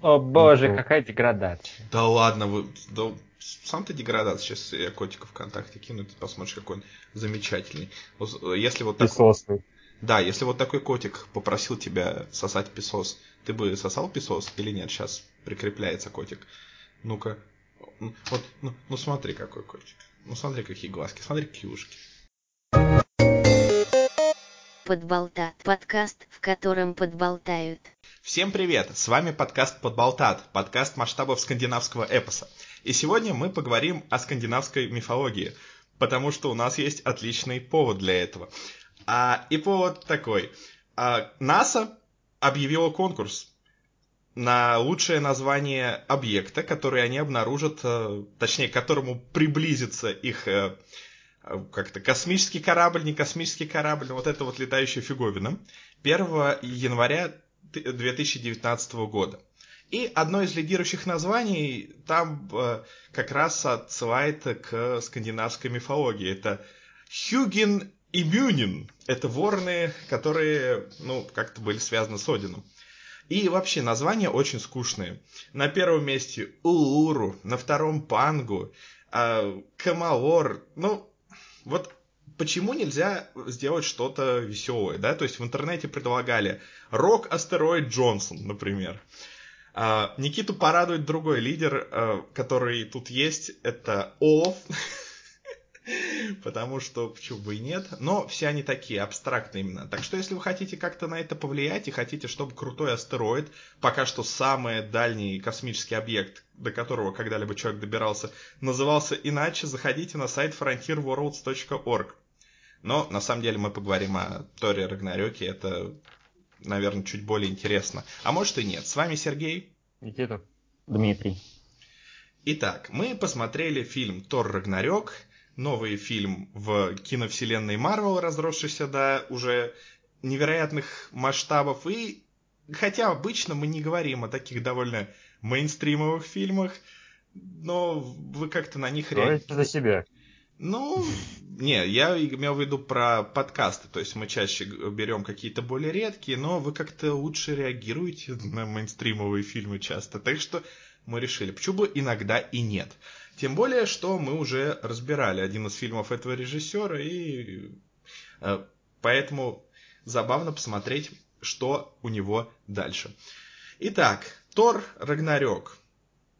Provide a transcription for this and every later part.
О боже, какая деградация. Да ладно, вы, да, сам ты деградация. Сейчас я котика ВКонтакте кину, ты посмотришь, какой он замечательный. Если вот такой... Да, если вот такой котик попросил тебя сосать песос, ты бы сосал песос или нет? Сейчас прикрепляется котик. Ну-ка. Вот, ну, ну смотри, какой котик. Ну смотри, какие глазки, смотри, какие ушки. Подболтат. Подкаст, в котором подболтают. Всем привет! С вами подкаст Подболтат, подкаст масштабов скандинавского эпоса. И сегодня мы поговорим о скандинавской мифологии, потому что у нас есть отличный повод для этого. А, и повод такой. А, НАСА объявила конкурс на лучшее название объекта, который они обнаружат, э, точнее, к которому приблизится их э, как-то космический корабль, не космический корабль, вот это вот летающая фиговина, 1 января 2019 года. И одно из лидирующих названий там э, как раз отсылает к скандинавской мифологии. Это Хюген и Мюнин. Это ворны, которые, ну, как-то были связаны с Одином. И вообще названия очень скучные. На первом месте Улуру, на втором Пангу, э, Камаор. Ну, вот почему нельзя сделать что-то веселое, да? То есть в интернете предлагали Рок Астероид Джонсон, например. А, Никиту порадует другой лидер, а, который тут есть, это Олаф. Потому что почему бы и нет. Но все они такие, абстрактные именно. Так что если вы хотите как-то на это повлиять и хотите, чтобы крутой астероид, пока что самый дальний космический объект, до которого когда-либо человек добирался, назывался иначе, заходите на сайт frontierworlds.org. Но на самом деле мы поговорим о Торе Рагнарёке, это, наверное, чуть более интересно. А может и нет. С вами Сергей. Никита. Дмитрий. Итак, мы посмотрели фильм Тор Рагнарёк, новый фильм в киновселенной Марвел, разросшийся до уже невероятных масштабов. И хотя обычно мы не говорим о таких довольно мейнстримовых фильмах, но вы как-то на них реагируете. за себя. Ну, не, я имел в виду про подкасты, то есть мы чаще берем какие-то более редкие, но вы как-то лучше реагируете на мейнстримовые фильмы часто, так что мы решили, почему бы иногда и нет. Тем более, что мы уже разбирали один из фильмов этого режиссера, и э, поэтому забавно посмотреть, что у него дальше. Итак, Тор Рагнарёк.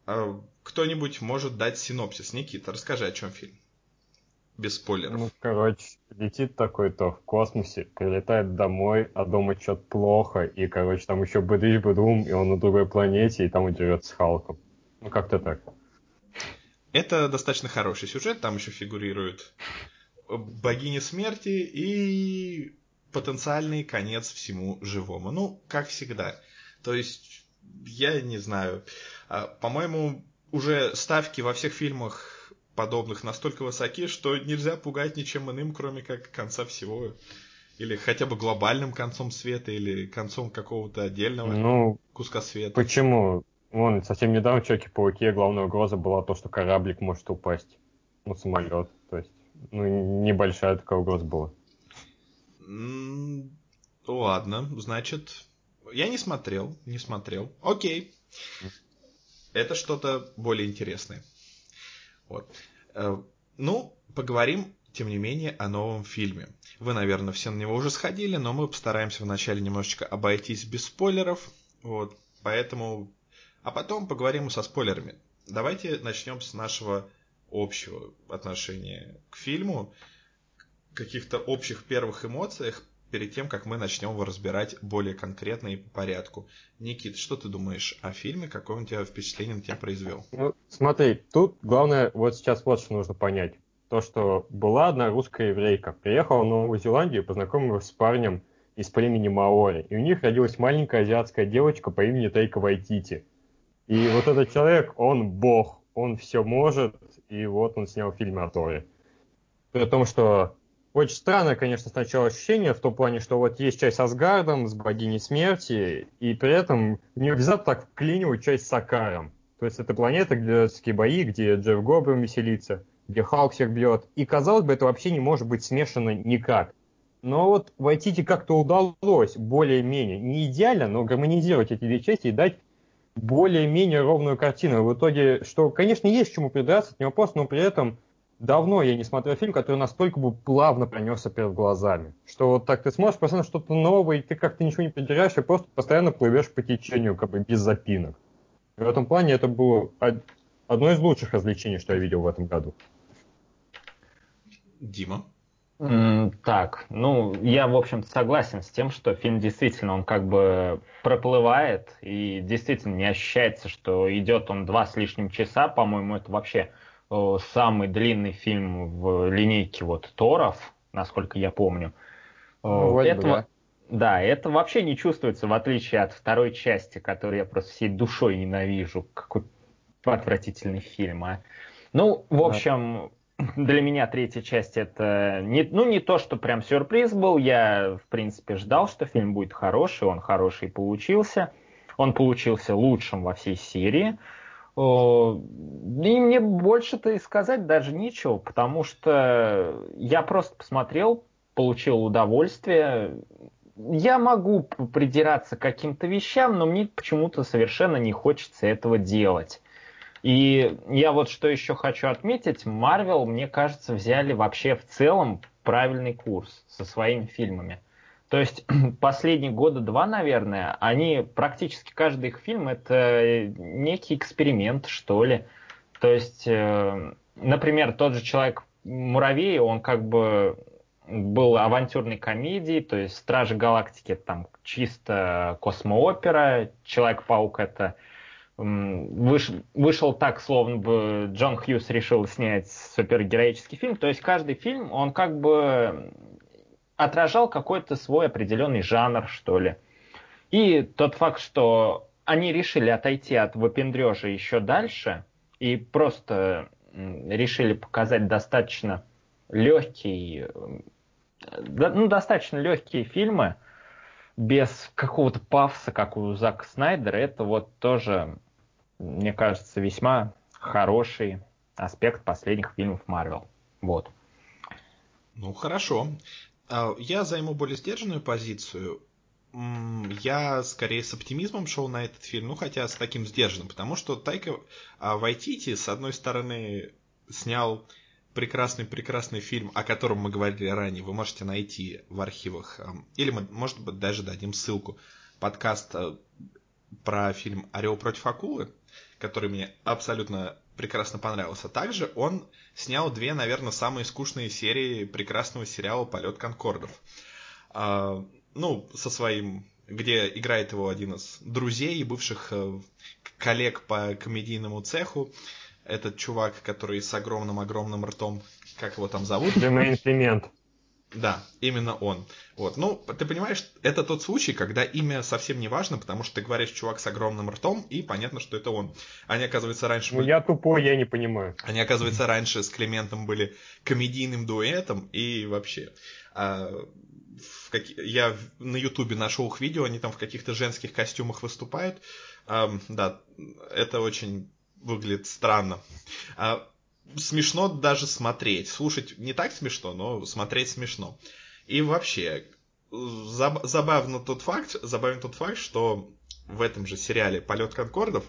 Э, кто-нибудь может дать синопсис? Никита, расскажи, о чем фильм. Без спойлеров. Ну, короче, летит такой-то в космосе, прилетает домой, а дома что-то плохо, и, короче, там еще быдыш быдум, и он на другой планете, и там он живет с Халком. Ну, как-то так. Это достаточно хороший сюжет, там еще фигурирует богиня смерти и потенциальный конец всему живому. Ну, как всегда. То есть, я не знаю. А, по-моему, уже ставки во всех фильмах подобных настолько высоки, что нельзя пугать ничем иным, кроме как конца всего. Или хотя бы глобальным концом света, или концом какого-то отдельного ну, куска света. Почему? Вон, совсем недавно в Человеке-пауке главная угроза была то, что кораблик может упасть. Ну, самолет. То есть, ну, небольшая такая угроза была. Ладно, значит, я не смотрел, не смотрел. Окей. Это что-то более интересное. Вот. Э, ну, поговорим, тем не менее, о новом фильме. Вы, наверное, все на него уже сходили, но мы постараемся вначале немножечко обойтись без спойлеров. Вот. Поэтому а потом поговорим со спойлерами. Давайте начнем с нашего общего отношения к фильму, каких-то общих первых эмоциях, перед тем, как мы начнем его разбирать более конкретно и по порядку. Никит, что ты думаешь о фильме? Какое он тебя впечатление на тебя произвел? Ну, смотри, тут главное вот сейчас вот что нужно понять. То, что была одна русская еврейка, приехала в Новую Зеландию познакомилась с парнем из племени Маори. И у них родилась маленькая азиатская девочка по имени Тейка Вайтити. И вот этот человек, он бог, он все может, и вот он снял фильм о Торе. При том, что очень странное, конечно, сначала ощущение в том плане, что вот есть часть с Асгардом, с богиней смерти, и при этом не обязательно так вклинивать часть с Сакаром. То есть это планета, где такие бои, где Джефф Гоблин веселится, где Халк всех бьет. И, казалось бы, это вообще не может быть смешано никак. Но вот Вайтити как-то удалось более-менее, не идеально, но гармонизировать эти две части и дать более-менее ровную картину. В итоге, что, конечно, есть чему придраться, не вопрос, но при этом давно я не смотрел фильм, который настолько бы плавно пронесся перед глазами. Что вот так ты смотришь постоянно что-то новое, и ты как-то ничего не придираешь, и просто постоянно плывешь по течению, как бы без запинок. И в этом плане это было одно из лучших развлечений, что я видел в этом году. Дима? Так, ну, я, в общем согласен с тем, что фильм действительно, он как бы проплывает, и действительно не ощущается, что идет он два с лишним часа, по-моему, это вообще самый длинный фильм в линейке вот Торов, насколько я помню. Ну, Этого, да. да, это вообще не чувствуется, в отличие от второй части, которую я просто всей душой ненавижу. Какой отвратительный фильм, а. Ну, в общем, для меня третья часть это не, ну, не то, что прям сюрприз был. Я, в принципе, ждал, что фильм будет хороший. Он хороший получился. Он получился лучшим во всей серии. И мне больше-то и сказать даже нечего, потому что я просто посмотрел, получил удовольствие. Я могу придираться к каким-то вещам, но мне почему-то совершенно не хочется этого делать. И я вот что еще хочу отметить, Марвел, мне кажется, взяли вообще в целом правильный курс со своими фильмами. То есть последние года два, наверное, они практически каждый их фильм это некий эксперимент, что ли. То есть, э, например, тот же человек Муравей, он как бы был авантюрной комедией, то есть Стражи Галактики там чисто космоопера, Человек-паук это выш, вышел так, словно бы Джон Хьюз решил снять супергероический фильм. То есть каждый фильм, он как бы отражал какой-то свой определенный жанр, что ли. И тот факт, что они решили отойти от выпендрежа еще дальше и просто решили показать достаточно легкий, ну, достаточно легкие фильмы, без какого-то пафса, как у Зака Снайдера, это вот тоже мне кажется, весьма хороший аспект последних фильмов Марвел. Вот. Ну, хорошо. А, я займу более сдержанную позицию. Я скорее с оптимизмом шел на этот фильм, ну хотя с таким сдержанным, потому что Тайка Вайтити, с одной стороны, снял прекрасный-прекрасный фильм, о котором мы говорили ранее, вы можете найти в архивах, или мы, может быть, даже дадим ссылку, подкаст э, про фильм «Орел против акулы», который мне абсолютно прекрасно понравился. Также он снял две, наверное, самые скучные серии прекрасного сериала «Полет Конкордов». А, ну, со своим где играет его один из друзей и бывших э, коллег по комедийному цеху. Этот чувак, который с огромным-огромным ртом, как его там зовут? Джемейн Климент. Да, именно он. Вот. Ну, ты понимаешь, это тот случай, когда имя совсем не важно, потому что ты говоришь чувак с огромным ртом, и понятно, что это он. Они, оказывается, раньше... Ну, были... я тупой, я не понимаю. Они, оказывается, раньше с Климентом были комедийным дуэтом, и вообще... А, в как... Я на Ютубе нашел их видео, они там в каких-то женских костюмах выступают. А, да, это очень выглядит странно. А, смешно даже смотреть. Слушать не так смешно, но смотреть смешно. И вообще, заб, забавно тот факт, забавен тот факт, что в этом же сериале «Полет Конкордов»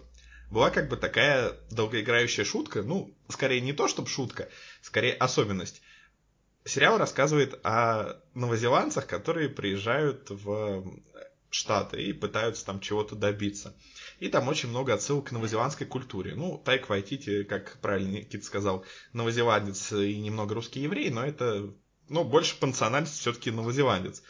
была как бы такая долгоиграющая шутка, ну, скорее не то, чтобы шутка, скорее особенность. Сериал рассказывает о новозеландцах, которые приезжают в Штаты и пытаются там чего-то добиться. И там очень много отсылок к новозеландской культуре. Ну, Тайк Вайтити, как правильно Никита сказал, новозеландец и немного русский еврей, но это, ну, больше по национальности все-таки новозеландец.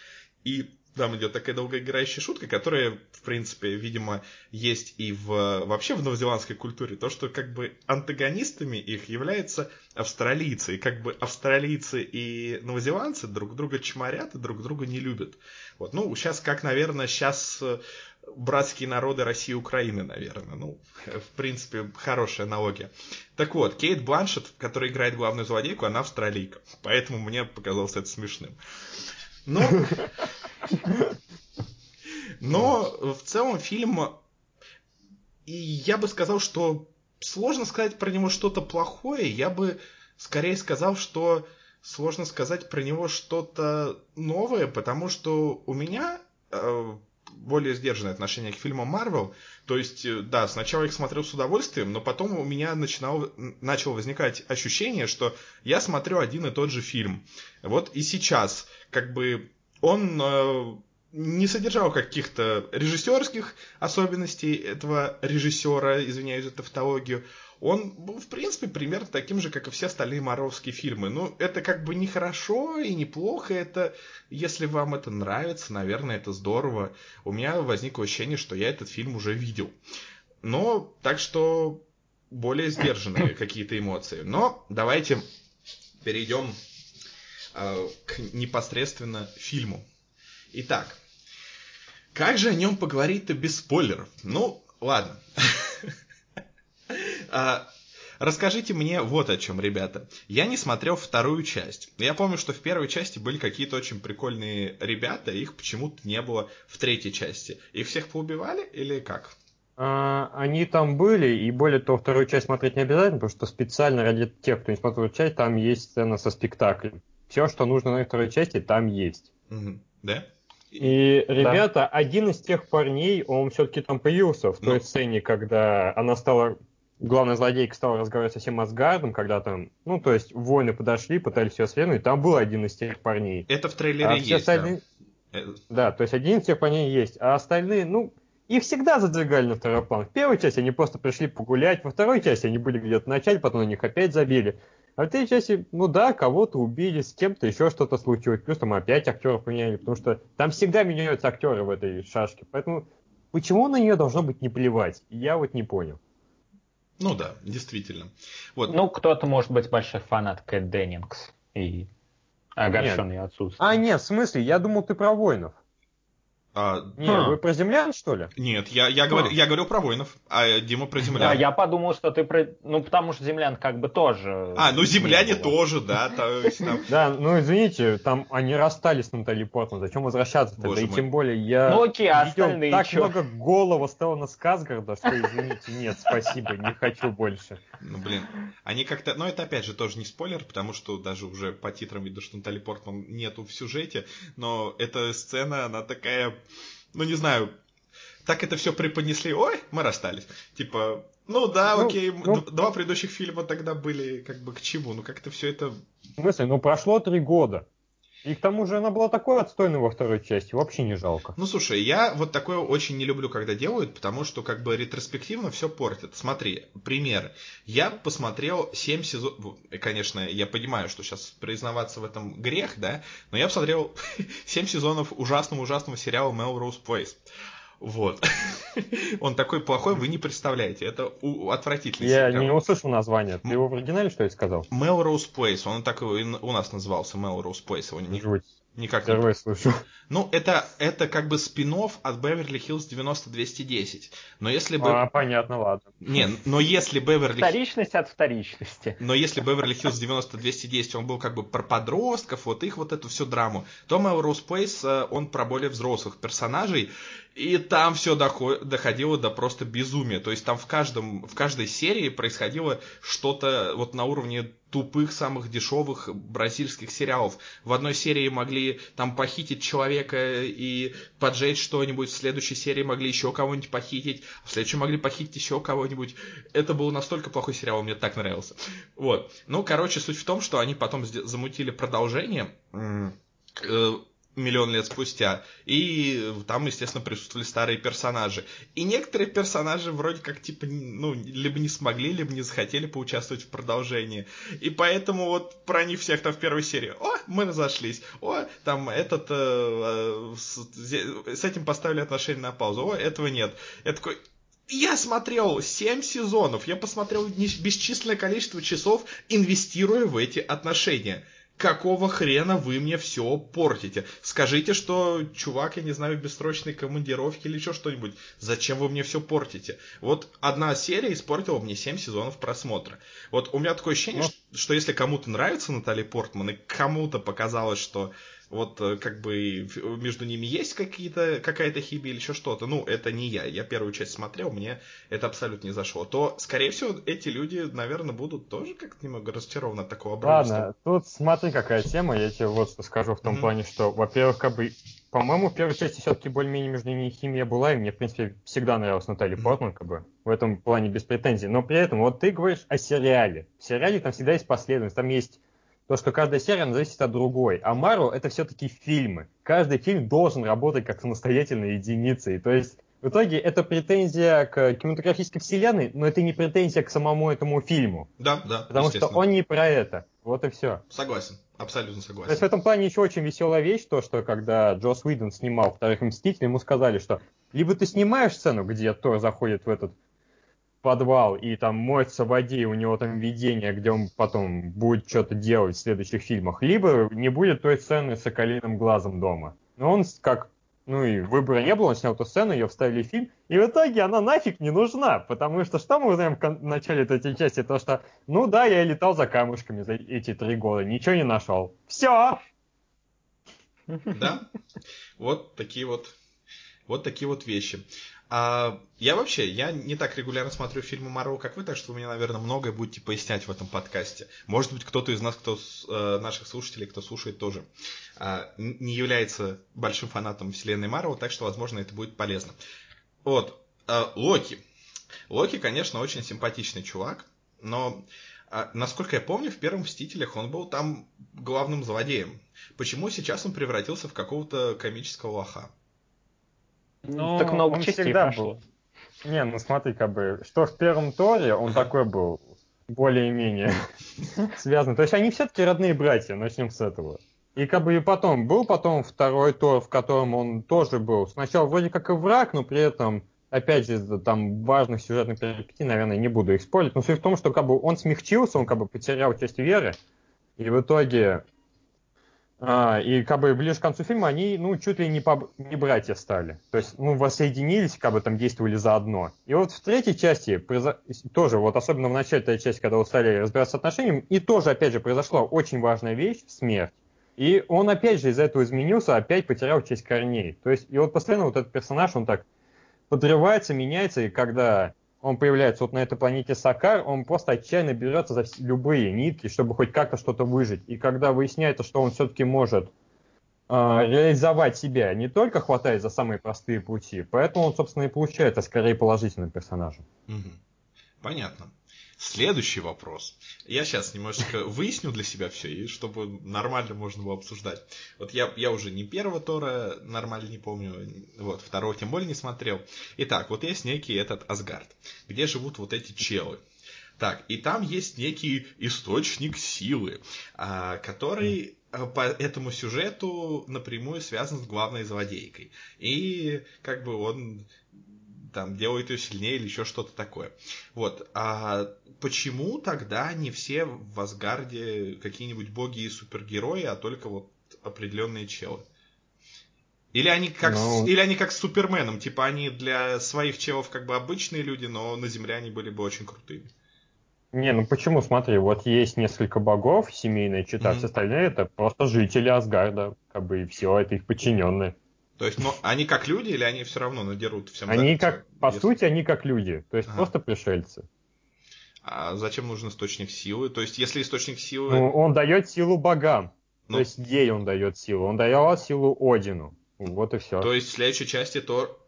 И там идет такая долгоиграющая шутка, которая, в принципе, видимо, есть и в, вообще в новозеландской культуре. То, что как бы антагонистами их являются австралийцы. И как бы австралийцы и новозеландцы друг друга чморят и друг друга не любят. Вот, ну, сейчас, как, наверное, сейчас э, братские народы России и Украины, наверное. Ну, в принципе, хорошая аналогия. Так вот, Кейт Бланшет, которая играет главную злодейку, она австралийка. Поэтому мне показалось это смешным. Но, но в целом фильм... И я бы сказал, что сложно сказать про него что-то плохое. Я бы скорее сказал, что сложно сказать про него что-то новое, потому что у меня э, более сдержанное отношение к фильмам Марвел. То есть, э, да, сначала я их смотрел с удовольствием, но потом у меня начинало, начало возникать ощущение, что я смотрю один и тот же фильм. Вот и сейчас, как бы, он э, не содержал каких-то режиссерских особенностей этого режиссера, извиняюсь за тавтологию. Он был, в принципе, примерно таким же, как и все остальные Маровские фильмы. Ну, это как бы не хорошо и не плохо. Это, если вам это нравится, наверное, это здорово. У меня возникло ощущение, что я этот фильм уже видел. Но, так что, более сдержанные какие-то эмоции. Но давайте перейдем э, к непосредственно фильму. Итак, как же о нем поговорить-то без спойлеров? Ну, ладно. А, расскажите мне вот о чем, ребята. Я не смотрел вторую часть. Я помню, что в первой части были какие-то очень прикольные ребята, их почему-то не было в третьей части. Их всех поубивали или как? А, они там были, и более того, вторую часть смотреть не обязательно, потому что специально ради тех, кто не смотрел часть, там есть сцена со спектаклем. Все, что нужно на второй части, там есть. Угу. Да? И, ребята, да. один из тех парней, он все-таки там появился в той ну. сцене, когда она стала, главная злодейка стала разговаривать со всем Асгардом, когда там, ну, то есть воины подошли, пытались ее свергнуть, там был один из тех парней. Это в трейлере а есть, остальные... да. Да, то есть один из тех парней есть, а остальные, ну, их всегда задвигали на второй план. В первой части они просто пришли погулять, во второй части они были где-то начать, потом на них опять забили. А в третьей части, ну да, кого-то убили, с кем-то еще что-то случилось. Плюс там опять актеров поменяли, потому что там всегда меняются актеры в этой шашке. Поэтому почему на нее должно быть не плевать? Я вот не понял. Ну да, действительно. Вот. Ну, кто-то может быть большой фанат Кэт Деннингс и огорченный отсутствием. А, нет, в смысле, я думал, ты про воинов. А, не, а. вы про землян, что ли? Нет, я, я, а. говорю, я говорю про воинов, а Дима про землян. Да, я подумал, что ты про... Ну, потому что землян как бы тоже... А, ну земляне тоже, да. То есть, там... Да, ну извините, там они расстались с Натали Портман, зачем возвращаться-то? Да и тем более я ну, окей, видел так чё? много голого Стеллана Сказгарда, что извините, нет, спасибо, не хочу больше. Ну, блин, они как-то... Ну, это опять же тоже не спойлер, потому что даже уже по титрам видно, что Натали Портман нету в сюжете, но эта сцена, она такая ну не знаю, так это все преподнесли, ой, мы расстались. Типа, ну да, ну, окей, ну, два предыдущих фильма тогда были как бы к чему, ну как-то все это... В смысле, ну прошло три года. И к тому же она была такой отстойной во второй части, вообще не жалко. Ну слушай, я вот такое очень не люблю, когда делают, потому что как бы ретроспективно все портит. Смотри, пример. Я посмотрел 7 сезонов, конечно, я понимаю, что сейчас признаваться в этом грех, да, но я посмотрел 7 сезонов ужасного-ужасного сериала Melrose Place. Вот. Он такой плохой, вы не представляете. Это отвратительный Я сериал. не услышал название. Ты его в оригинале, что ли, сказал? Melrose Place. Он так у нас назывался, Melrose Place. Его не... Жуть. Никак Впервые не... слышу. Ну, это, это как бы спин от Beverly Hills 90-210. Но если бы... А, понятно, ладно. Не, но если Beverly... Вторичность от вторичности. Но если Beverly Hills 90-210, он был как бы про подростков, вот их вот эту всю драму, то Melrose Place, э, он про более взрослых персонажей, и там все доходило до просто безумия. То есть там в, каждом, в каждой серии происходило что-то вот на уровне тупых, самых дешевых бразильских сериалов. В одной серии могли там похитить человека и поджечь что-нибудь, в следующей серии могли еще кого-нибудь похитить, в следующей могли похитить еще кого-нибудь. Это был настолько плохой сериал, мне так нравился. Вот. Ну, короче, суть в том, что они потом замутили продолжение э, миллион лет спустя. И там, естественно, присутствовали старые персонажи. И некоторые персонажи вроде как, типа, ну, либо не смогли, либо не захотели поучаствовать в продолжении. И поэтому вот про них всех там в первой серии. О, мы разошлись. О, там этот... Э, э, с, с этим поставили отношения на паузу. О, этого нет. Я такой... Я смотрел 7 сезонов, я посмотрел бесчисленное количество часов, инвестируя в эти отношения какого хрена вы мне все портите? Скажите, что чувак, я не знаю, в бессрочной командировке или еще что-нибудь. Зачем вы мне все портите? Вот одна серия испортила мне 7 сезонов просмотра. Вот у меня такое ощущение, Но... Ну. что, что если кому-то нравится Натали Портман и кому-то показалось, что вот э, как бы между ними есть какие-то, какая-то химия или еще что-то, ну, это не я, я первую часть смотрел, мне это абсолютно не зашло, то, скорее всего, эти люди, наверное, будут тоже как-то немного разочарованы от такого обрыва. Ладно, тут смотри, какая тема, я тебе вот что скажу в том mm-hmm. плане, что, во-первых, как бы по-моему, в первой части все-таки более-менее между ними химия была, и мне, в принципе, всегда нравилась Наталья Портман, как бы, в этом плане без претензий. Но при этом, вот ты говоришь о сериале. В сериале там всегда есть последовательность, там есть то, что каждая серия она зависит от другой. А Марвел это все-таки фильмы. Каждый фильм должен работать как самостоятельная единица. И то есть в итоге это претензия к кинематографической вселенной, но это не претензия к самому этому фильму. Да, да. Потому что он не про это. Вот и все. Согласен. Абсолютно согласен. То есть в этом плане еще очень веселая вещь, то, что когда Джос Уидон снимал «Вторых Мстителей», ему сказали, что либо ты снимаешь сцену, где Тор заходит в этот подвал и там моется в воде, и у него там видение, где он потом будет что-то делать в следующих фильмах, либо не будет той сцены с соколиным глазом дома. Но он как ну и выбора не было, он снял эту сцену, ее вставили в фильм, и в итоге она нафиг не нужна, потому что что мы узнаем в начале этой части, то что, ну да, я летал за камушками за эти три года, ничего не нашел. Все! Да, вот такие вот, вот такие вот вещи. А, я вообще, я не так регулярно смотрю фильмы Марвел, как вы, так что вы мне, наверное, многое будете пояснять в этом подкасте. Может быть, кто-то из нас, кто э, наших слушателей, кто слушает, тоже э, не является большим фанатом вселенной Марвел, так что, возможно, это будет полезно. Вот, э, Локи. Локи, конечно, очень симпатичный чувак, но, э, насколько я помню, в первом «Мстителях» он был там главным злодеем. Почему сейчас он превратился в какого-то комического лоха? Ну, так много он частей всегда прошло. был. Не, ну смотри, как бы, что в первом Торе он такой был, более-менее связан. То есть они все-таки родные братья, начнем с этого. И как бы и потом, был потом второй Тор, в котором он тоже был. Сначала вроде как и враг, но при этом, опять же, там важных сюжетных перипетий, наверное, не буду их спорить. Но суть в том, что как бы он смягчился, он как бы потерял часть веры, и в итоге а, и как бы ближе к концу фильма они, ну, чуть ли не, по, не братья стали. То есть, ну, воссоединились, как бы там действовали заодно. И вот в третьей части тоже, вот особенно в начале этой части, когда вот стали разбираться с отношениями, и тоже, опять же, произошла очень важная вещь, смерть. И он, опять же, из-за этого изменился, опять потерял часть корней. То есть, и вот постоянно вот этот персонаж, он так подрывается, меняется, и когда он появляется вот на этой планете Сакар, он просто отчаянно берется за любые нитки, чтобы хоть как-то что-то выжить. И когда выясняется, что он все-таки может э, реализовать себя, не только хватает за самые простые пути, поэтому он, собственно, и получается скорее положительным персонажем. Угу. Понятно. Следующий вопрос. Я сейчас немножечко выясню для себя все, и чтобы нормально можно было обсуждать. Вот я, я уже не первого Тора нормально не помню, вот, второго тем более не смотрел. Итак, вот есть некий этот Асгард, где живут вот эти челы. Так, и там есть некий источник силы, а, который а, по этому сюжету напрямую связан с главной злодейкой. И как бы он там делает ее сильнее или еще что-то такое. Вот. А почему тогда не все в Асгарде какие-нибудь боги и супергерои, а только вот определенные челы? Или они как, ну... с, или они как с Суперменом, типа они для своих челов как бы обычные люди, но на Земле они были бы очень крутыми. Не, ну почему? Смотри, вот есть несколько богов, семейные чита, mm-hmm. все остальные это просто жители Асгарда, как бы и все, это их подчиненные. То есть, ну, они как люди или они все равно надерут всем? Они как, по если... сути, они как люди, то есть ага. просто пришельцы. А зачем нужен источник силы? То есть, если источник силы... Ну, он дает силу богам. Ну... То есть, ей он дает силу. Он дает силу Одину. Вот и все. То есть, в следующей части то...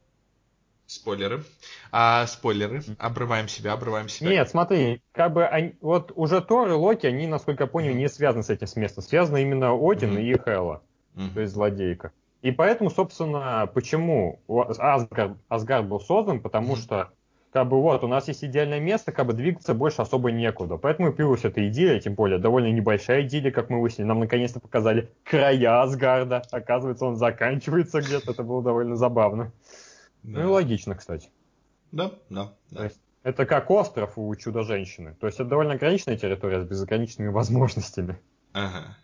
Спойлеры. А, спойлеры. Обрываем себя, обрываем себя. Нет, смотри, как бы они, вот уже Тор и Локи, они, насколько я понял, не связаны с этим с местом. Связаны именно Один mm-hmm. и Хела. Mm-hmm. То есть злодейка. И поэтому, собственно, почему Асгард, Асгард был создан, потому что как бы вот, у нас есть идеальное место, как бы двигаться больше особо некуда. Поэтому и появилась эта идея, тем более довольно небольшая идея, как мы выяснили. Нам наконец-то показали края Асгарда. Оказывается, он заканчивается где-то. Это было довольно забавно. Да. Ну и логично, кстати. Да, да, да. То есть, это как остров у Чудо-женщины. То есть это довольно ограниченная территория с безограниченными возможностями. Ага.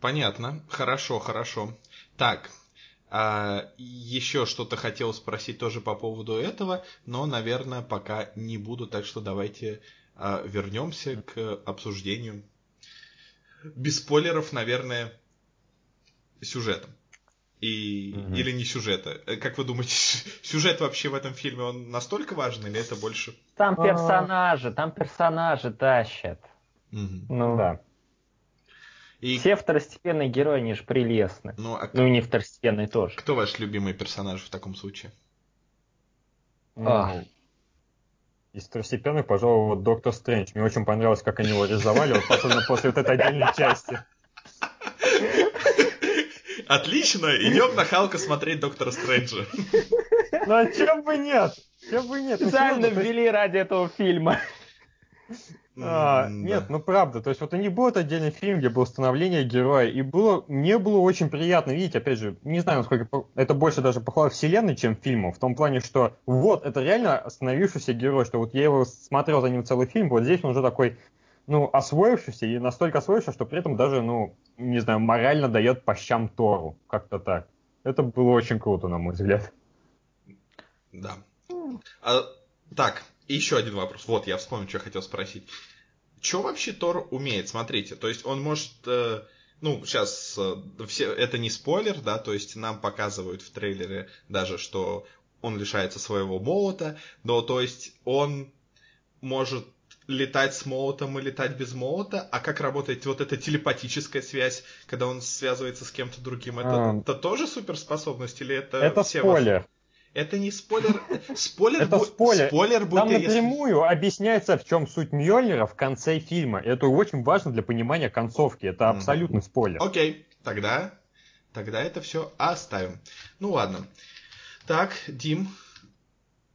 Понятно. Хорошо, хорошо. Так, а, еще что-то хотел спросить тоже по поводу этого, но, наверное, пока не буду, так что давайте а, вернемся к обсуждению. Без спойлеров, наверное, сюжета. И, угу. Или не сюжета. Э, как вы думаете, сюжет вообще в этом фильме, он настолько важен или это больше... Там персонажи, там персонажи тащат. Угу. Ну да. И... Все второстепенные герои, они же прелестны. Ну, а Ну и не второстепенные тоже. кто ваш любимый персонаж в таком случае? А. Из второстепенных, пожалуй, вот Доктор Стрэндж. Мне очень понравилось, как они его рисовали, вот особенно после вот этой отдельной части. Отлично, идем на Халка смотреть Доктора Стрэнджа. Ну а чем бы нет? Чем бы нет? Ну, Специально ввели ради этого фильма. А, нет, да. ну правда, то есть вот у них был этот отдельный фильм, где было становление героя, и было, мне было очень приятно видеть, опять же, не знаю, насколько это больше даже похвала вселенной, чем фильму, в том плане, что вот, это реально остановившийся герой, что вот я его смотрел за ним целый фильм, вот здесь он уже такой, ну, освоившийся, и настолько освоившийся, что при этом даже, ну, не знаю, морально дает по щам Тору, как-то так. Это было очень круто, на мой взгляд. Да. А, так, и еще один вопрос. Вот, я вспомнил, что я хотел спросить. Что вообще Тор умеет? Смотрите, то есть он может... э, ну, сейчас все, это не спойлер, да, то есть нам показывают в трейлере даже, что он лишается своего молота, но то есть он может летать с молотом и летать без молота, а как работает вот эта телепатическая связь, когда он связывается с кем-то другим, это, А. это тоже суперспособность или это Это все ваши? Это не спойлер. Спойлер, Это бу- спойлер. спойлер будет, Там если- напрямую объясняется, в чем суть Мьёльнира в конце фильма. Это очень важно для понимания концовки. Это Мгм. абсолютный спойлер. Окей, тогда, тогда это все оставим. Ну ладно. Так, Дим.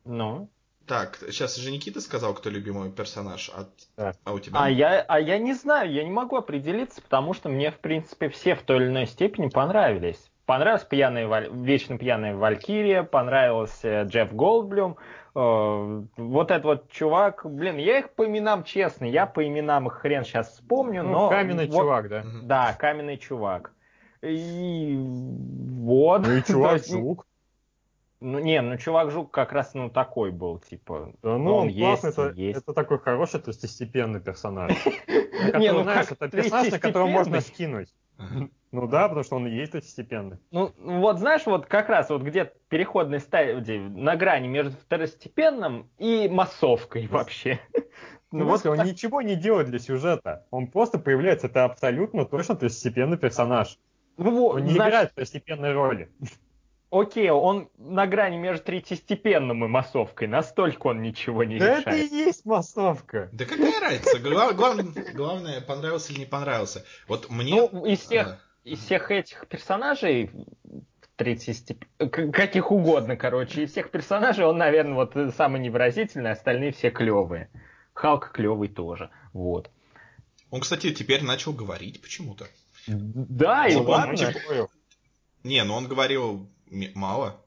Ну. Так, сейчас же Никита сказал, кто любимый персонаж, от... Да. а у тебя? А я, а я не знаю, я не могу определиться, потому что мне, в принципе, все в той или иной степени понравились. Понравилась пьяная, вечно пьяная Валькирия, понравился Джефф Голдблюм. э, вот этот вот чувак, блин, я их по именам честно, я по именам их хрен сейчас вспомню, Ну, но... каменный вот- чувак, да. Да, каменный чувак. И вот. Ну и То чувак есть, жук. Ну, не, ну чувак жук как раз ну такой был, типа. Да, ну, он он классный, есть, это, есть. это такой хороший второстепенный персонаж. Не, ну знаешь, это персонаж, на которого можно скинуть. Ага. Ну да, потому что он и есть второстепенный. Ну, вот знаешь, вот как раз вот где переходной стадии на грани между второстепенным и массовкой вообще. Ну, Ну вот он так- ничего не делает для сюжета. Он просто появляется, это абсолютно точно второстепенный персонаж. ну, вот, Он не знаешь, играет второстепенной роли. Окей, он на грани между третьестепенным и массовкой, настолько он ничего не Да это и решает. есть массовка. Да какая разница? Гла- глав- Главное, понравился или не понравился. Вот мне... Ну, из всех, Ага. из всех этих персонажей третьестеп... к- каких угодно, короче, из всех персонажей он, наверное, вот э, самый невыразительный, остальные все клевые. Халк клевый тоже, вот. Он, кстати, теперь начал говорить почему-то. Да, и Ну, он ладно. типа- Не, ну он говорил мало.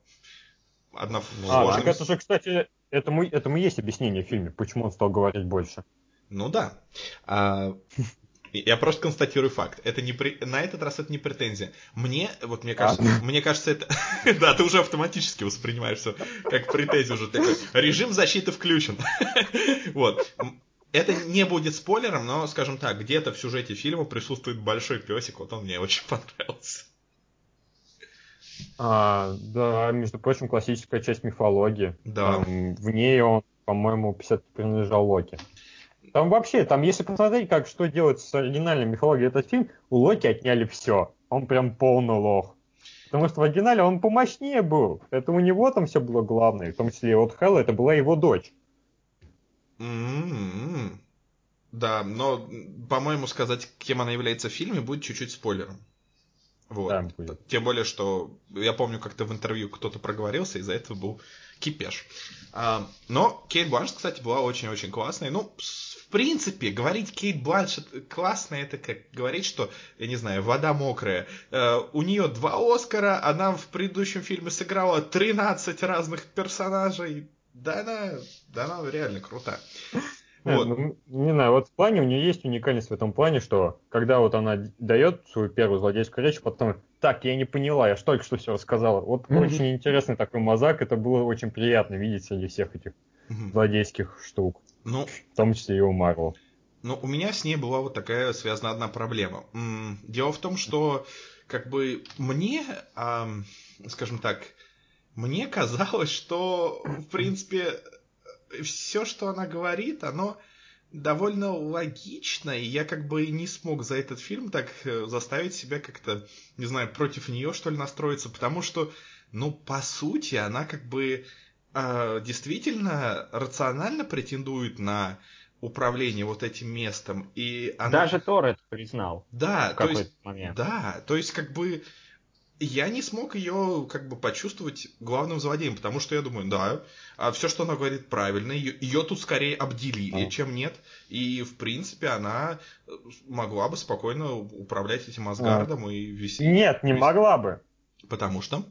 Одна А, сложность. так это же, кстати, этому, этому есть объяснение в фильме, почему он стал говорить больше. Ну да. А, я просто констатирую факт. Это не при- На этот раз это не претензия. Мне, вот мне кажется, мне кажется, это... да, ты уже автоматически воспринимаешь все как претензию уже такой. Режим защиты включен. вот. Это не будет спойлером, но, скажем так, где-то в сюжете фильма присутствует большой песик. Вот он мне очень понравился. А, да, между прочим, классическая часть мифологии. Да. Там в ней он, по-моему, 50 принадлежал Локи. Там вообще, там если посмотреть, как что делать с оригинальной мифологией этот фильм, у Локи отняли все. Он прям полный лох. Потому что в оригинале он помощнее был. Это у него там все было главное. В том числе и вот Хэлла, это была его дочь. М-м-м. Да, но, по-моему, сказать, кем она является в фильме, будет чуть-чуть спойлером. Вот. Да, будет. Тем более, что я помню, как-то в интервью кто-то проговорился, из-за этого был кипеш. А, но Кейт Бланш, кстати, была очень-очень классной. Ну, в принципе, говорить Кейт Бланш классная, это как говорить, что, я не знаю, вода мокрая. Э, у нее два Оскара, она в предыдущем фильме сыграла 13 разных персонажей. Да она, да она реально крута. Нет, Вот. ну, не знаю, вот в плане у нее есть уникальность в этом плане, что когда вот она дает свою первую злодейскую речь, потом, так, я не поняла, я ж только что все рассказала. Вот Мгм. очень интересный такой мазак, это было очень приятно видеть среди всех этих Мгм. злодейских штук, Ну, в том числе и у Марвел. Ну, у меня с ней была вот такая связана одна проблема. Дело в том, что как бы мне, скажем так, мне казалось, что, в принципе, все, что она говорит, оно довольно логично, и я как бы не смог за этот фильм так э, заставить себя как-то, не знаю, против нее, что ли, настроиться, потому что, ну, по сути, она как бы э, действительно рационально претендует на управление вот этим местом, и она... Даже Тор это признал. Да, в то есть, момент. да, то есть как бы я не смог ее как бы почувствовать главным злодеем, потому что я думаю, да, а все, что она говорит, правильно, ее, ее тут скорее обделили, А. чем нет, и в принципе она э, могла бы спокойно управлять этим Асгардом и вести. Нет, не вести- могла бы. Потому что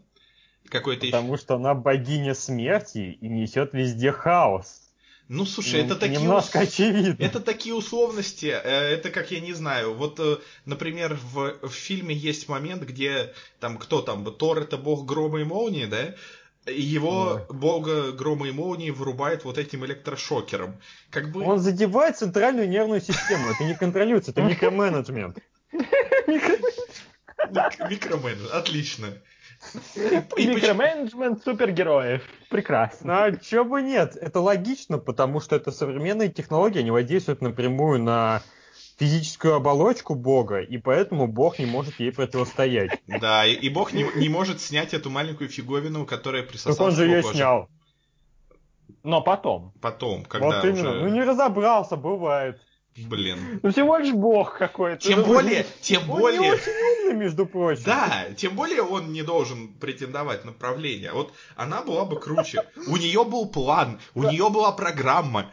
какой-то еще... Потому что она богиня смерти и несет везде хаос. Ну, слушай, это такие... Немножко очевидно. Это такие условности, э, это как я не знаю, вот, э, например, в, в фильме есть момент, где там кто там, Тор это бог грома и молнии, да? Его бога грома и молнии вырубает вот этим электрошокером. Как бы Он задевает центральную нервную систему. Это не контролируется, это микроменеджмент. мик- микромен, отлично. Микроменеджмент супергероев. Прекрасно. А чё бы нет? Это логично, потому что это современные технологии, они воздействуют напрямую на физическую оболочку Бога, и поэтому Бог не может ей противостоять. Да, и, и бог не, не может снять эту маленькую фиговину, которая Так присосалась он же ее снял. Но потом. Потом, когда Вот именно. уже... Ну не разобрался, бывает. Блин. Ну всего лишь бог какой-то. Тем Ну, более, тем Он не более... очень умный, между прочим. Да, тем более он не должен претендовать на правление. Вот она была бы круче. У нее был план, у нее была программа.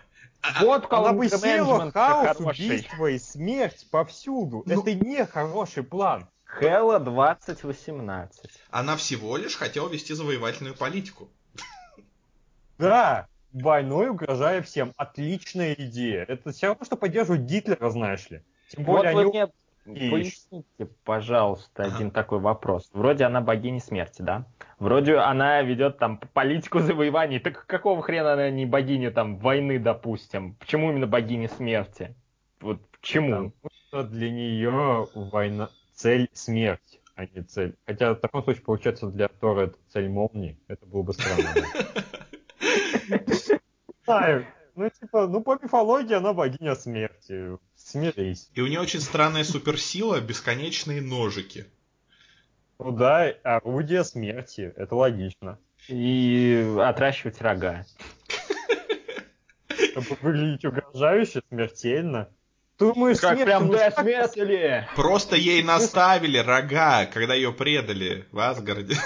Вот Она кого бы микроменеджмент хаос, хороший. убийство и смерть повсюду. Ну- Это не хороший план. Хэлла 2018. Она всего лишь хотела вести завоевательную политику. Да, войной угрожая всем. Отличная идея. Это все равно, что поддерживать Гитлера, знаешь ли. Тем Вот более вы они... мне И- поясните, пожалуйста, один такой вопрос. Вроде она богиня смерти, да? Вроде она ведет там политику завоеваний. Так какого хрена она не богиня там войны, допустим? Почему именно богиня смерти? Вот почему? Потому что для нее война цель смерть, а не цель. Хотя в таком случае получается для Тора это цель молнии. Это было бы странно. Знаю. Ну, типа, ну, по мифологии она богиня смерти. Смирись. И у нее очень странная суперсила, бесконечные ножики. Ну да, орудие смерти. Это логично. И отращивать рога. Чтобы выглядеть угрожающе, смертельно. Думаешь, Как смерть прям Метали! Просто ей наставили рога, когда ее предали в Асгарде.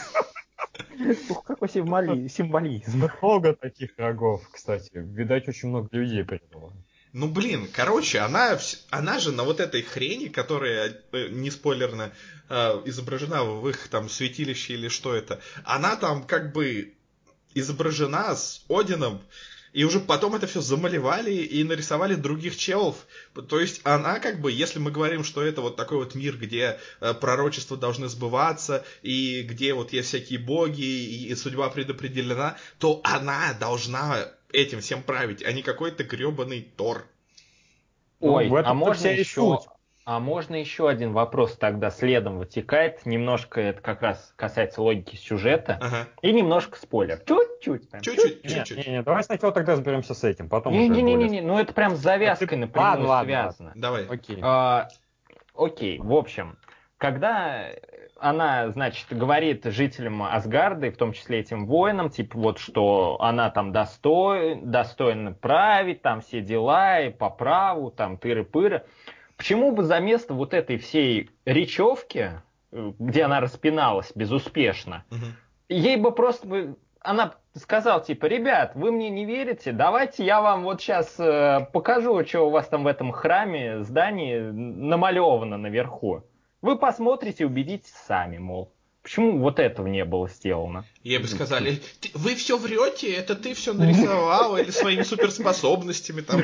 Ух, какой символи- символизм. Много таких рогов, кстати. Видать, очень много людей предало. Ну блин, короче, она, она же на вот этой хрени, которая, э, не спойлерно, э, изображена в их там святилище или что это, она там как бы изображена с Одином, и уже потом это все замалевали и нарисовали других челов. То есть она как бы, если мы говорим, что это вот такой вот мир, где э, пророчества должны сбываться, и где вот есть всякие боги, и, и судьба предопределена, то она должна этим всем править, а не какой-то гребаный Тор. Ну, Ой, этом-то а можно еще... суть. А можно еще один вопрос тогда следом вытекает. Немножко это как раз касается логики сюжета. Ага. И немножко спойлер. Чуть-чуть. Чуть-чуть, Не, чуть-чуть. не, не, давай сначала тогда разберемся с этим, потом уже более- Не-не-не, ну это прям с завязкой Это- напрямую ладно, ладно, связано. Давай. Окей. А, Окей, в общем, когда она, значит, говорит жителям Асгарда, и в том числе этим воинам, типа вот, что она там достой, достойна править, там все дела, и по праву, там тыры-пыры. Почему бы за место вот этой всей речевки, э, где она распиналась безуспешно, Мгм. ей бы просто бы она сказала, типа, ребят, вы мне не верите, давайте я вам вот сейчас покажу, что у вас там в этом храме, здании намалевано наверху. Вы посмотрите, убедитесь сами, мол. Почему вот этого не было сделано? Ей бы сказали, «Ты- вы все врете, это ты все нарисовал или своими суперспособностями там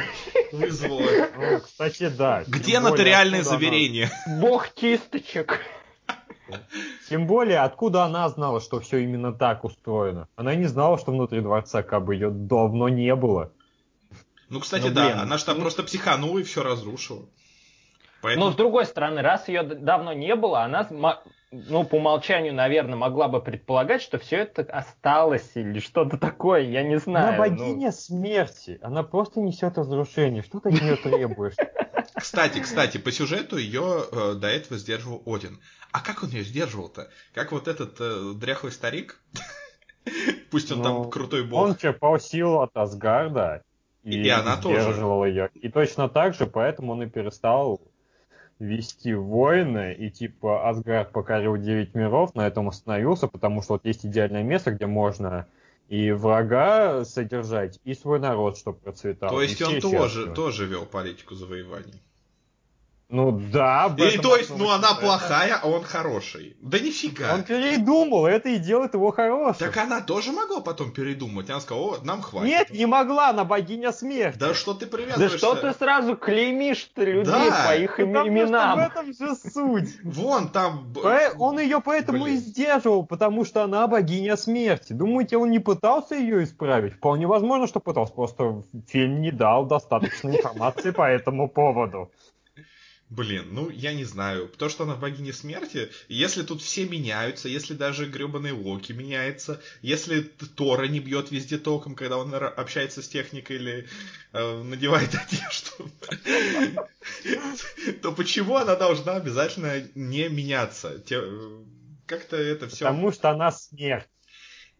вызвала. Ну, кстати, да. Где нотариальное она- заверение? Бог кисточек. Тем более, откуда она знала, что все именно так устроено? Она не знала, что внутри дворца как бы ее давно не было. Ну, кстати, Ну, да, блин. она же там просто психанула и все разрушила. Поэтому... Но с другой стороны, раз ее давно не было, она, ну, по умолчанию, наверное, могла бы предполагать, что все это осталось или что-то такое, я не знаю. Она богиня ну... смерти, она просто несет разрушение. Что ты от нее требуешь? Кстати, кстати, по сюжету ее э, до этого сдерживал Один. А как он ее сдерживал-то? Как вот этот э, дряхлый старик? Пусть он ну, там крутой бог. Он черпал силу от Асгарда и, и она сдерживал тоже. ее. И точно так же, поэтому он и перестал вести войны, и типа Асгард покорил 9 миров, на этом остановился, потому что вот есть идеальное место, где можно и врага содержать, и свой народ, чтобы процветал. То есть он тоже, тоже вел политику завоеваний. Ну да. И то есть, ну она плохая, а он хороший. Да нифига. Он передумал, это и делает его хорошим. Так она тоже могла потом передумать. Она сказала, о, нам хватит. Нет, не могла, она богиня смерти. Да что ты привязываешься? Да что ты сразу клеймишь людей да. по их Потому именам? Что в этом же суть. Вон там... Он ее поэтому Блин. и сдерживал, потому что она богиня смерти. Думаете, он не пытался ее исправить? Вполне возможно, что пытался, просто фильм не дал достаточно информации по этому поводу. Блин, ну я не знаю. То, что она богиня смерти, если тут все меняются, если даже гребаный Локи меняется, если Тора не бьет везде током, когда он общается с техникой или э, надевает одежду, то почему она должна обязательно не меняться? Как-то это все... Потому что она смерть.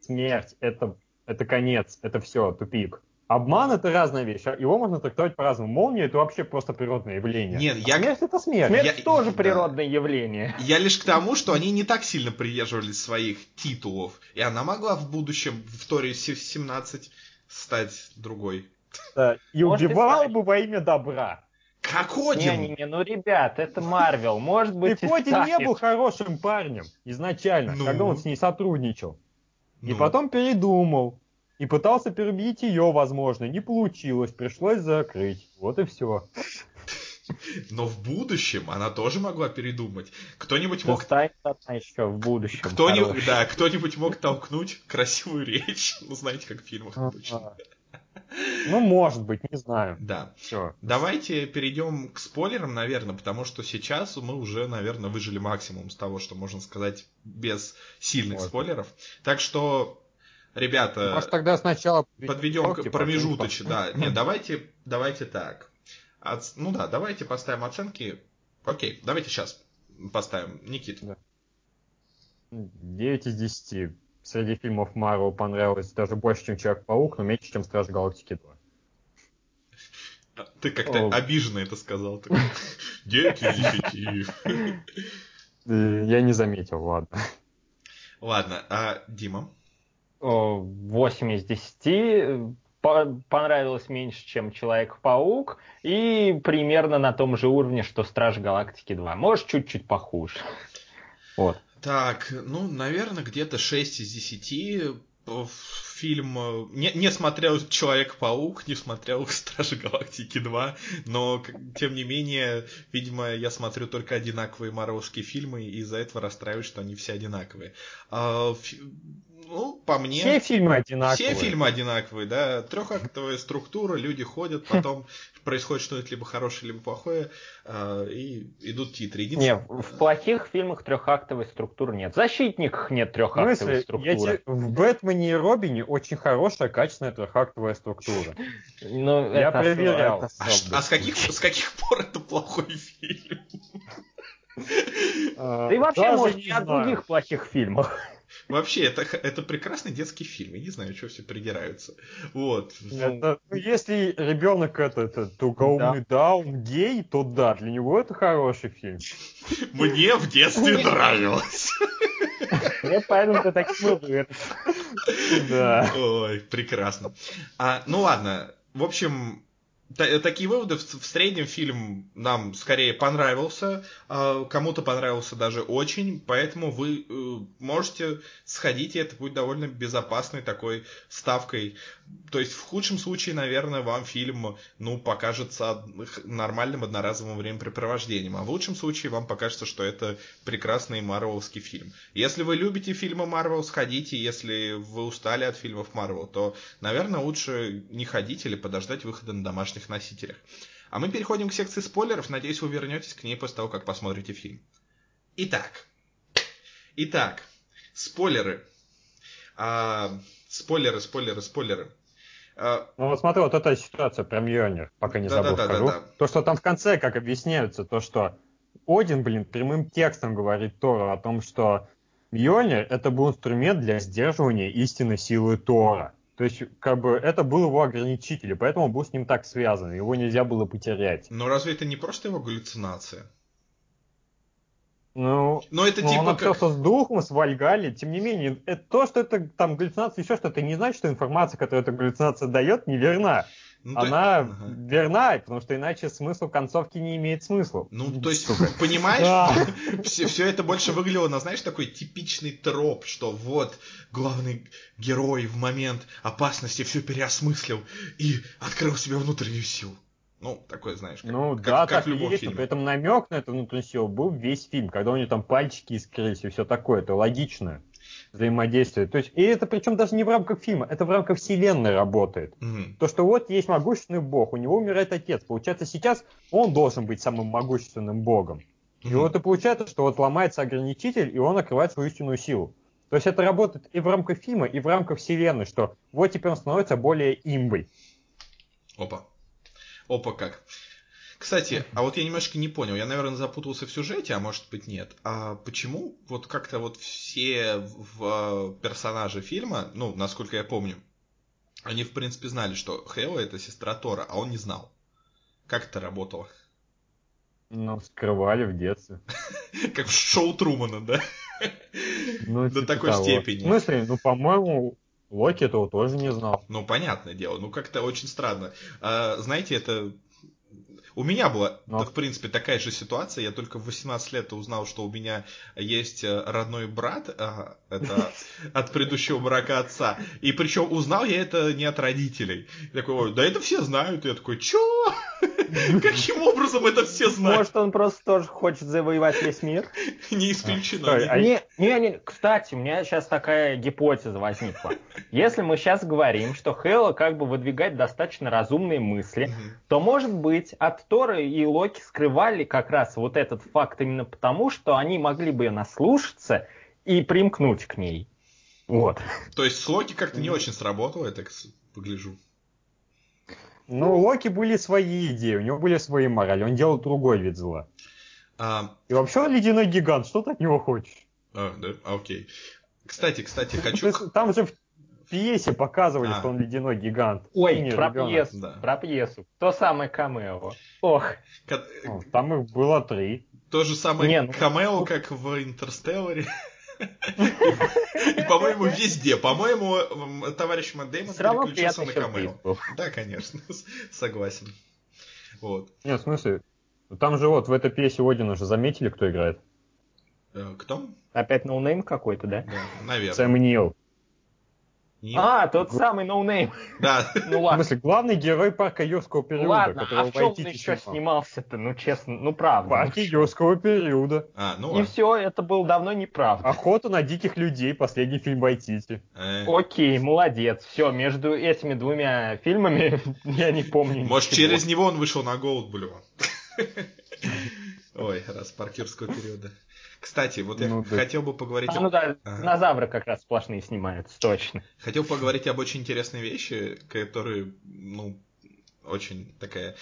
Смерть это, это конец, это все, тупик. Обман это разная вещь. А его можно трактовать по-разному. Молния это вообще просто природное явление. Нет, а я... смерть это смерть. Смерть я... тоже да. природное явление. Я лишь к тому, что они не так сильно придерживались своих титулов. И она могла в будущем в Торе 17 стать другой. Да, и убивал бы во имя добра. Как Один? Не, не, не, ну, ребят, это Марвел, может быть и Один не был хорошим парнем изначально, ну... когда он с ней сотрудничал. Ну... И потом передумал. И пытался перебить ее, возможно. Не получилось, пришлось закрыть. Вот и все. Но в будущем она тоже могла передумать. Кто-нибудь мог... еще в будущем. Кто-нибудь, да, кто-нибудь мог толкнуть красивую речь. Ну, знаете, как в фильмах обычно. Ну, может быть, не знаю. Да. Все. Давайте перейдем к спойлерам, наверное, потому что сейчас мы уже, наверное, выжили максимум с того, что можно сказать без сильных может. спойлеров. Так что Ребята, Может, тогда сначала подведем промежуточно, да. Нет, давайте, давайте так. От, ну да, давайте поставим оценки. Окей, давайте сейчас поставим. Никит. Да. 9 из 10. Среди фильмов Марвел понравилось даже больше, чем Человек-паук, но меньше, чем Страж Галактики 2. Ты как-то О. обиженно это сказал. 9 из 10. Я не заметил, ладно. Ладно, а Дима? 8 из 10 понравилось меньше, чем Человек-паук, и примерно на том же уровне, что Страж Галактики 2. Может, чуть-чуть похуже. Вот. Так, ну, наверное, где-то 6 из 10 фильм... Э, не, не смотрел Человек-паук, не смотрел Стражи Галактики 2, но, тем не менее, видимо, я смотрю только одинаковые марвелские фильмы, и из-за этого расстраиваюсь, что они все одинаковые. А, ну, по мне... Все фильмы одинаковые. Все фильмы одинаковые, да. Трехактовая структура, люди ходят, потом происходит что-нибудь либо хорошее, либо плохое, э, и идут титры. Не, в плохих фильмах трехактовой структуры нет. В «Защитниках» нет трехактовой смысле, структуры. Те... В «Бэтмене» и «Робине» очень хорошая, качественная трехактовая структура. Ну, Я проверял. А, а с, каких, с каких пор это плохой фильм? Да и вообще, может, и о других плохих фильмах. Вообще, это, это прекрасный детский фильм. Я не знаю, что все придираются. Вот. Это, ну, если ребенок это, это только умный да. даун, гей, то да, для него это хороший фильм. Мне в детстве нравилось. Мне поэтому ты так смотришь. Да. Ой, прекрасно. А, ну ладно. В общем, такие выводы. В, в среднем фильм нам скорее понравился, а кому-то понравился даже очень, поэтому вы э, можете сходить, и это будет довольно безопасной такой ставкой. То есть в худшем случае, наверное, вам фильм ну, покажется нормальным одноразовым времяпрепровождением, а в лучшем случае вам покажется, что это прекрасный марвеловский фильм. Если вы любите фильмы Марвел, сходите, если вы устали от фильмов Марвел, то, наверное, лучше не ходить или подождать выхода на домашних разных носителях. А мы переходим к секции спойлеров. Надеюсь, вы вернетесь к ней после того, как посмотрите фильм. Итак. Итак. Спойлеры. А, спойлеры, спойлеры, спойлеры. А, ну вот смотри, вот эта ситуация про Мьёнир, пока не да, забыл да, скажу. Да, да, да. То, что там в конце, как объясняются, то, что Один, блин, прямым текстом говорит Тору о том, что Мьёнир это был инструмент для сдерживания истинной силы Тора. То есть, как бы, это был его ограничитель, и поэтому он был с ним так связан, его нельзя было потерять. Но разве это не просто его галлюцинация? Ну, но это ну, типа он как... с духом, с Вальгали, тем не менее, это, то, что это там галлюцинация, еще что-то, не значит, что информация, которую эта галлюцинация дает, неверна. Ну, Она то... ага. верна, потому что иначе смысл концовки не имеет смысла. Ну, то есть, Сука. понимаешь, все, все это больше выглядело на, знаешь, такой типичный троп, что вот главный герой в момент опасности все переосмыслил и открыл себе внутреннюю силу. Ну, такой, знаешь, как, ну, как, да, как так в любом есть, фильме. При этом намек на эту внутреннюю силу был весь фильм, когда у него там пальчики искрились и все такое, это логично взаимодействие. То есть, и это причем даже не в рамках фильма, это в рамках вселенной работает. Mm-hmm. То, что вот есть могущественный бог, у него умирает отец. Получается, сейчас он должен быть самым могущественным богом. Mm-hmm. И вот и получается, что вот ломается ограничитель, и он открывает свою истинную силу. То есть это работает и в рамках фильма, и в рамках вселенной, что вот теперь он становится более имбой. Опа. Опа как. Кстати, а вот я немножко не понял, я, наверное, запутался в сюжете, а может быть нет. А почему вот как-то вот все в персонажи фильма, ну, насколько я помню, они, в принципе, знали, что Хейла это сестра Тора, а он не знал. Как это работало? Ну, скрывали в детстве. Как в шоу Трумана, да? Ну, До типа такой степени. В смысле, ну, по-моему, Локи этого тоже не знал. Ну, понятное дело. Ну, как-то очень странно. А, знаете, это... У меня была, Но... в принципе, такая же ситуация. Я только в 18 лет узнал, что у меня есть э, родной брат. А, это от предыдущего брака отца. И причем узнал я это не от родителей. Я такой, да это все знают. И я такой, чё? Каким образом это все знают? Может, он просто тоже хочет завоевать весь мир? Не исключено. Не, не, не, кстати, у меня сейчас такая гипотеза возникла. Если мы сейчас говорим, что Хейла как бы выдвигает достаточно разумные мысли, то, может быть, от Тора и Локи скрывали как раз вот этот факт именно потому, что они могли бы ее наслушаться и примкнуть к ней. Вот. То есть с Локи как-то не очень сработало, я так погляжу. Ну, у Локи были свои идеи, у него были свои морали, он делал другой вид зла. А... И вообще он ледяной гигант, что ты от него хочешь? А, да, окей. Кстати, кстати, хочу... Там же в пьесе показывали, а. что он ледяной гигант. Ой, Синий про ребенок. пьесу, да. про пьесу. То самое камео. Ох. Ну, там их было три. То же самое Не, ну... камео, как в Интерстелларе. И, по-моему, везде. По-моему, товарищ Мэтт Дэймон переключился на камео. Да, конечно, согласен. Вот. Нет, в смысле, там же вот в этой пьесе Одина же заметили, кто играет? Э, кто? Опять no name какой-то, да? Да, наверное. Сэм Нил. Нет. А, тот самый no name. Да. ну ладно. В смысле, главный герой парка юрского периода. Ладно, а в чем он еще снимался-то? Ну, честно, ну правда. Парки юрского периода. А, ну ладно. И все, это было давно неправда. Охота на диких людей, последний фильм Вайтити. Э. Окей, молодец. Все, между этими двумя фильмами я не помню. Может, через него он вышел на Голдблюма. Ой, раз парк юрского периода. Кстати, вот я ну, да. хотел бы поговорить... А, ну да, ага. динозавры как раз сплошные снимаются, точно. Хотел поговорить об очень интересной вещи, которые, ну, очень такая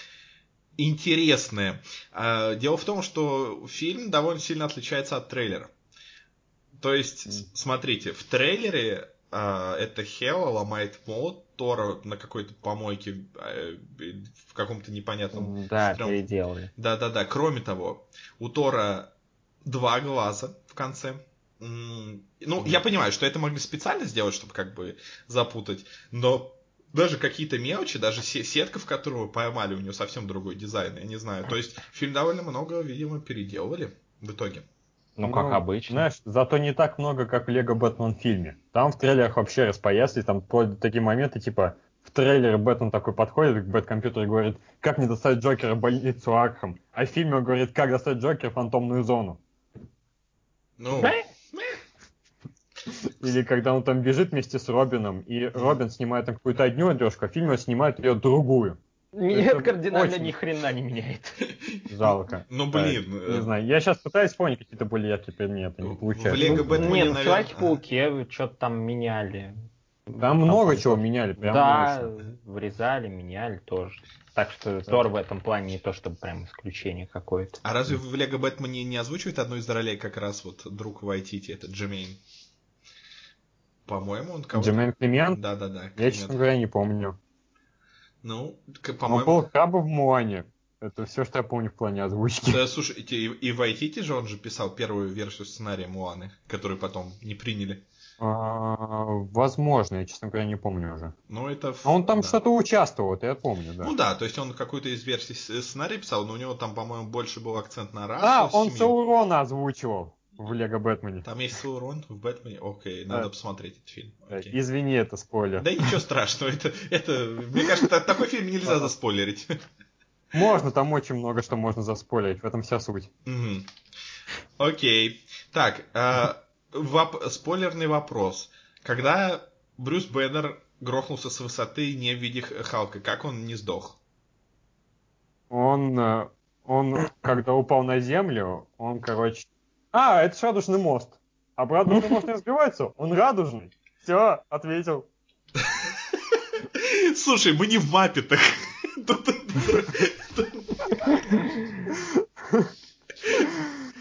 интересная. А, дело в том, что фильм довольно сильно отличается от трейлера. То есть, mm. смотрите, в трейлере это Хела ломает молот Тора на какой-то помойке а, в каком-то непонятном... Да, стрём... переделали. Да-да-да. Кроме того, у Тора два глаза в конце. Ну, я понимаю, что это могли специально сделать, чтобы как бы запутать, но даже какие-то мелочи, даже сетка, в которую поймали, у нее совсем другой дизайн, я не знаю. То есть фильм довольно много, видимо, переделывали в итоге. Ну, как ну, обычно. Знаешь, зато не так много, как в Лего Бэтмен фильме. Там в трейлерах вообще распоясли, там такие моменты, типа, в трейлере Бэтмен такой подходит к Бэткомпьютеру и говорит, как мне достать Джокера больницу Архам. А в фильме он говорит, как достать Джокера в фантомную зону. Ну... Или когда он там бежит вместе с Робином, и Робин снимает там какую-то одну одежку, а в фильме снимает ее другую. Нет, Это кардинально очень- ни хрена не меняет. Жалко. Ну, блин, Да, э, Не знаю, я сейчас пытаюсь вспомнить какие-то более яркие предметы, не В получается. Лего Ну, Бэтмене, Не, ну в наверное, Человеке-пауке что-то там меняли. Там много там- чего меняли, прям да, много чего. вырезали, меняли тоже. Так что Тор в этом плане не то, чтобы прям исключение какое-то. А разве в Лего Бэтмене не озвучивает одну из ролей как раз вот друг Вайтити, это Джемейн? По-моему, он кого-то... Джемейн Климент? Да-да-да. Я, честно говоря, не помню. Ну, к- Он по-моему... был Краба в Муане. Это все, что я помню в плане озвучки. Да, слушайте, и, и Вайтити же он же писал первую версию сценария Муаны, которую потом не приняли. А, Возможно, я, честно говоря, не помню уже. Но это... А он там да. что-то участвовал, это я помню, да. Ну да, то есть он какую-то из версий сценария писал, но у него там, по-моему, больше был акцент на расу, а, он семью. Саурона озвучивал в Лего Бэтмене. Там есть Саурон в Бэтмене? Окей, надо Да. посмотреть этот фильм. Окей. Извини, это спойлер. Да ничего страшного, это, это, мне кажется, та- такой фильм нельзя заспойлерить. Можно, там очень много что можно заспойлерить, в этом вся суть. Окей. Так, воп- спойлерный вопрос. Когда Брюс Бэннер грохнулся с высоты не в виде Халка, как он не сдох? Он, э, он, когда упал на землю, он, короче... А, это ж радужный мост. А радужный мост не разбивается? Он радужный. Все, ответил. Слушай, мы не в маппетах.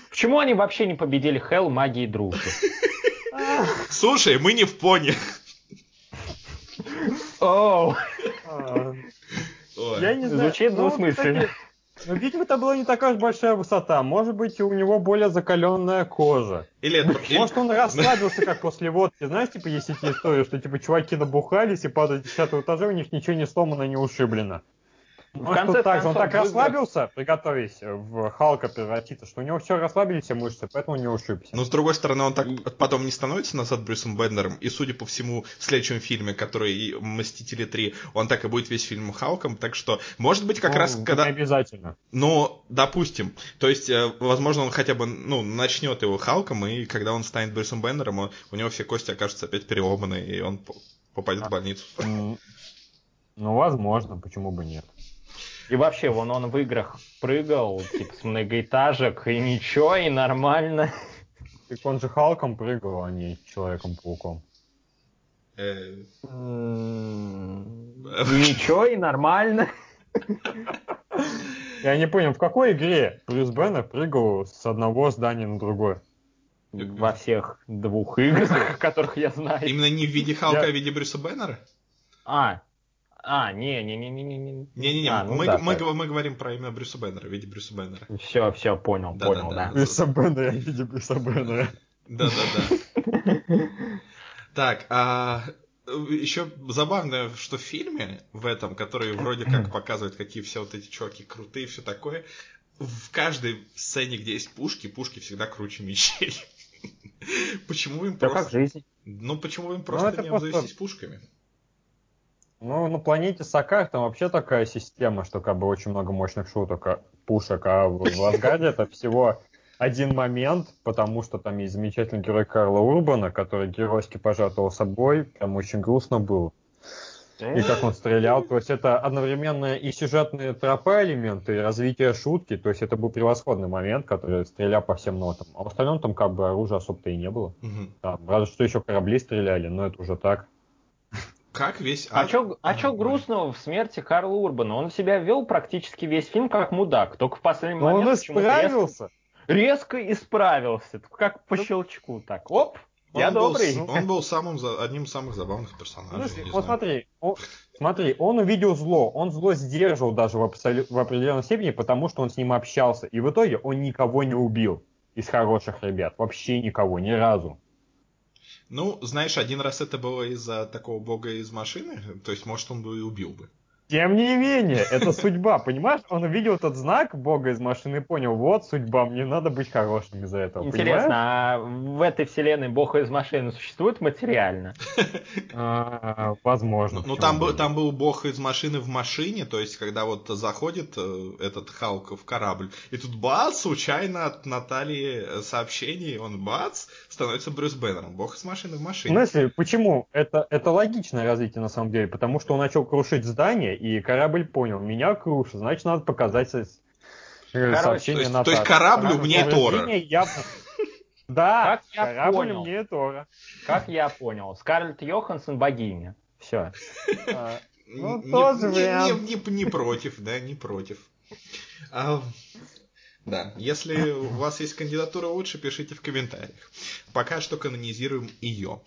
Почему они вообще не победили Хелл, магии и дружбы? Слушай, мы не в пони. Оу, А. Я не знаю. Звучит ну, двусмысленно. Ну, видимо, это была не такая уж большая высота. Может быть, у него более закаленная кожа. Или это... Может, он расслабился, как после водки. Знаешь, типа, есть эти истории, что, типа, чуваки набухались и падают с 10 этажа, у них ничего не сломано, не ушиблено. Может, конце тут так же. Он концов, так расслабился, приготовясь в Халка превратиться, что у него все расслабились все мышцы, поэтому не ушибся. Но с другой стороны, он так потом не становится назад Брюсом Бендером, и судя по всему, в следующем фильме, который «Мстители 3», он так и будет весь фильм Халком, так что, может быть, как Ну, раз не когда... обязательно. Ну, допустим. То есть, э, возможно, он хотя бы, ну, начнет его Халком, и когда он станет Брюсом Бендером, он- у него все кости окажутся опять переломаны, и он по- попадет в больницу. Ну, возможно, почему бы нет. И вообще, вон он в играх прыгал, типа, с многоэтажек, и ничего, и нормально. Так он же Халком прыгал, а не Человеком-пауком. Э, ничего, и нормально. Я не понял, в какой игре Брюс Беннер прыгал с одного здания на другое? Во всех двух играх, которых я знаю. Именно не в виде Халка, а в виде Брюса Беннера? А, а, не, не, не, не, не, не. Не-не-не, А, ну мы, да, мы, так. мы говорим про именно Брюса Беннера, в виде Брюса Беннера. Все, все, понял, Да, понял, да, да. да. Брюса Беннера, я видел Брюса Беннера. Да-да-да. Так, а еще забавно, что в фильме в этом, который вроде как показывает, какие все вот эти чуваки крутые все такое, в каждой сцене, где есть пушки, пушки всегда круче мечей. Почему им просто... жизнь. Ну, почему им просто это не просто- обзавестись пушками? Ну, на планете Сакар там вообще такая система, что как бы очень много мощных шуток, а- пушек, а в в Асгарде это всего один момент, потому что там есть замечательный герой Карла Урбана, который геройски пожертвовал собой, прям очень грустно было. И как он стрелял, то есть это одновременно и сюжетные тропа элементы, и развитие шутки, то есть это был превосходный момент, который стрелял по всем нотам. А в остальном там как бы оружия особо-то и не было. Мгм. Там, разве что еще корабли стреляли, но это уже так. Как весь... А ад- чё, а чё грустного в смерти Карла Урбана? Он себя вел практически весь фильм как мудак, только в последний Но он момент почему-то исправился. резко, резко исправился, как по щелчку, так, оп, Он я был добрый. он был самым, одним из самых забавных персонажей. Слушай, не вот знаю. смотри, он, смотри, он увидел зло, он зло сдерживал даже в, абсолю- в определенной степени, потому что он с ним общался. И в итоге он никого не убил из хороших ребят. Вообще никого, ни разу. Ну, знаешь, один раз это было из-за такого бога из машины, то есть, может, он бы и убил бы. Тем не менее, это судьба, понимаешь? Он увидел этот знак Бога из машины и понял, вот судьба, мне надо быть хорошим из-за этого. Интересно, понимаешь? а в этой вселенной бог из машины существует материально? А, возможно. Ну, ну, там, бы был, там был бог из машины в машине, то есть, когда вот заходит э, этот Халк в корабль, и тут бац, случайно от Натальи э, сообщение, он бац, становится Брюс Беннером. Бог из машины в В машине. смысле, почему? Это, это логичное развитие на самом деле, потому что он начал крушить здание, и корабль понял, меня крушит, значит, надо показать Короче, сообщение то есть- на то есть Потому мне Тора. явно- Да, Как я корабль понял. мне Тора. Как я понял, Скарлетт Йоханссон богиня. Все. Ну, Не- тоже не, не- не- не против, да, не против. А, да, если у вас есть кандидатура лучше, пишите в комментариях. Пока что канонизируем ее.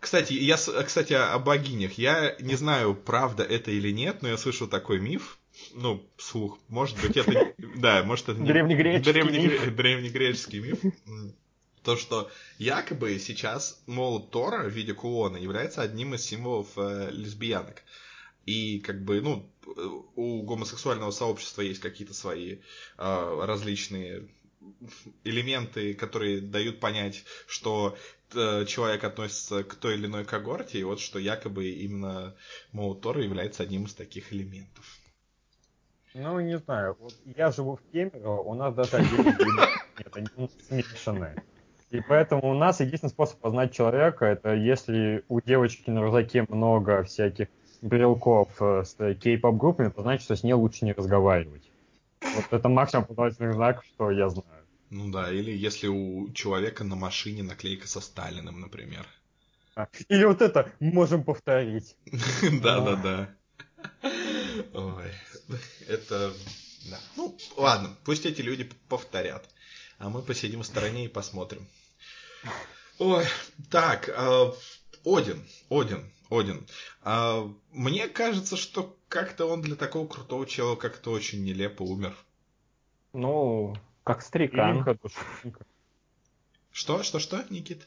Кстати, я, кстати, о богинях. Я не знаю, правда это или нет, но я слышал такой миф. Ну, слух. Может быть, это... Да, может, это... не- Древнегреческий древнегре- Древнегреческий миф. То, что якобы сейчас молот Тора в виде кулона является одним из символов э, лесбиянок. И как бы, ну, э, у гомосексуального сообщества есть какие-то свои э, различные элементы, которые дают понять, что э, человек относится к той или иной когорте, и вот что якобы именно молот Тора является одним из таких элементов. Ну, не знаю. Вот я живу в Кемерово, у нас даже отдельно нет, они смешанные. И поэтому у нас единственный способ познать человека, это если у девочки на рюкзаке много всяких брелков э, с кей-поп группами, то значит, что с ней лучше не разговаривать. Вот это максимум познавательных знаков, что я знаю. Ну да, или если у человека на машине наклейка со Сталиным, например. А, Или вот это можем повторить. Да-да-да. Ой, это... Да. Ну, ладно, пусть эти люди повторят. А мы посидим в стороне и посмотрим. Ой, так, э, Один, Один, Один. А, Мне кажется, что как-то он для такого крутого чела как-то очень нелепо умер. Ну, как старикан. Миленько, душевненько. Что, что, что, Никит?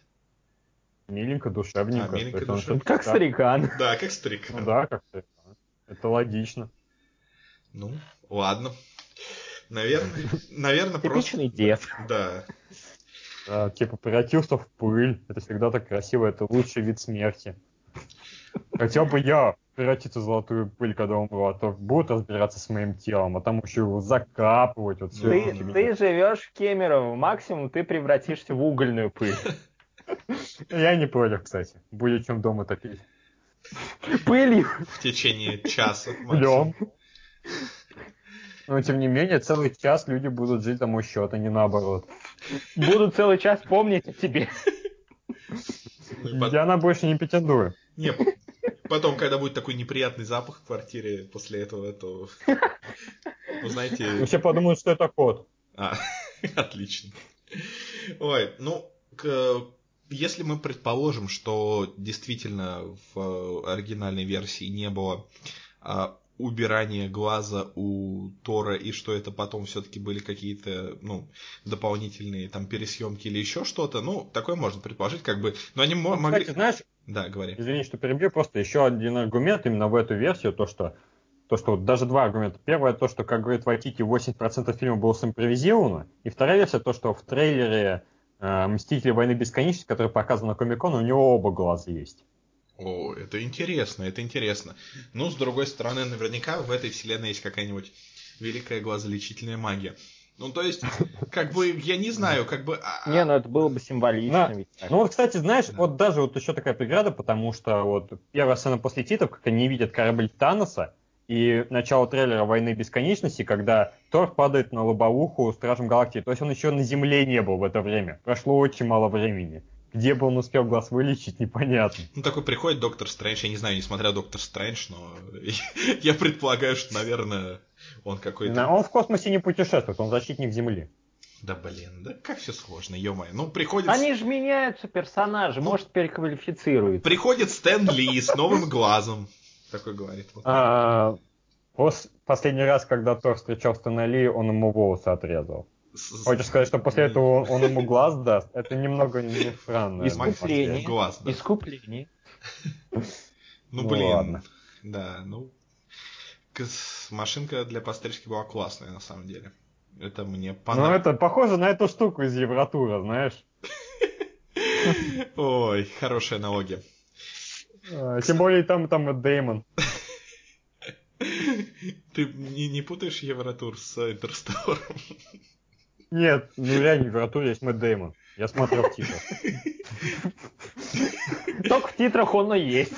Миленько, душевненько. А, миленько, он душевненько. Как да. старикан. Да, как старик. Ну да, как то Это логично. Ну, ладно. Наверное, наверное, просто... Типичный дед. Да. Да, типа превратился в пыль. Это всегда так красиво, это лучший вид смерти. Хотел бы я превратиться в золотую пыль, когда умру, а то будут разбираться с моим телом, а там еще его закапывать. Вот всё Ты, ты живешь в Кемерово, максимум ты превратишься в угольную пыль. Я не против, кстати. Будет чем дома топить. Пылью. В течение часа. Днем. Но тем не менее, целый час люди будут жить мой счет, а не наоборот. Буду целый час помнить о тебе. Ну Я на больше не претендую. Не, потом, когда будет такой неприятный запах в квартире после этого, то... Ну, знаете... Все подумают, что это кот. А, отлично. Ой, ну, к- если мы предположим, что действительно в оригинальной версии не было а, убирания глаза у Тора, и что это потом все-таки были какие-то, ну, дополнительные там пересъемки или еще что-то, ну, такое можно предположить, как бы, но они мо- могли... Кстати, знаешь, Да, говори. Извини, что перебью, просто еще один аргумент именно в эту версию, то, что то, что даже два аргумента. Первое, то, что, как говорит Вайтити, 80% фильма было симпровизировано. И вторая версия, то, что в трейлере э, «Мстители войны бесконечности», который показан на Комикон, у него оба глаза есть. О, это интересно, это интересно. Ну, с другой стороны, наверняка в этой вселенной есть какая-нибудь великая глазолечительная магия. Ну, то есть, как бы, я не знаю, как бы... а- Не, ну это было бы символично. Ведь так. Ну вот, кстати, знаешь, Да. вот даже вот еще такая преграда, потому что вот первая сцена после титров, как они видят корабль Таноса, и начало трейлера «Войны бесконечности», когда Тор падает на лобовуху Стражем Галактики. То есть он еще на Земле не был в это время. Прошло очень мало времени. Где бы он успел глаз вылечить, непонятно. Ну, такой приходит Доктор Стрэндж, я не знаю, не смотрел Доктор Стрэндж, но я предполагаю, что, наверное, он какой-то... Он в космосе не путешествует, он защитник Земли. Да блин, да как все сложно, ё Ну, приходит... Они же меняются персонажи, может переквалифицируют. Приходит Стэн Ли с новым глазом. Такой говорит. вот. А, пос- последний раз, когда Тор встречал Стэна Ли, он ему волосы отрезал. Хочешь сказать, что после этого он ему глаз даст? Это немного не странно. Искупление. Глаз, да. Искупление. Ну, Ну, блин. ладно. Да, ну... Машинка для пострижки была классная, на самом деле. Это мне Ну, понравилось. это похоже на эту штуку из Евротура, знаешь. Ой, хорошая аналогия. А, Тем более там, там и Дэймон. Ты не, не путаешь Евротур с Интерстелларом? Нет, ну реально в Евротуре есть Мэтт Дэймон. Я смотрел в титрах. Только в титрах он и есть.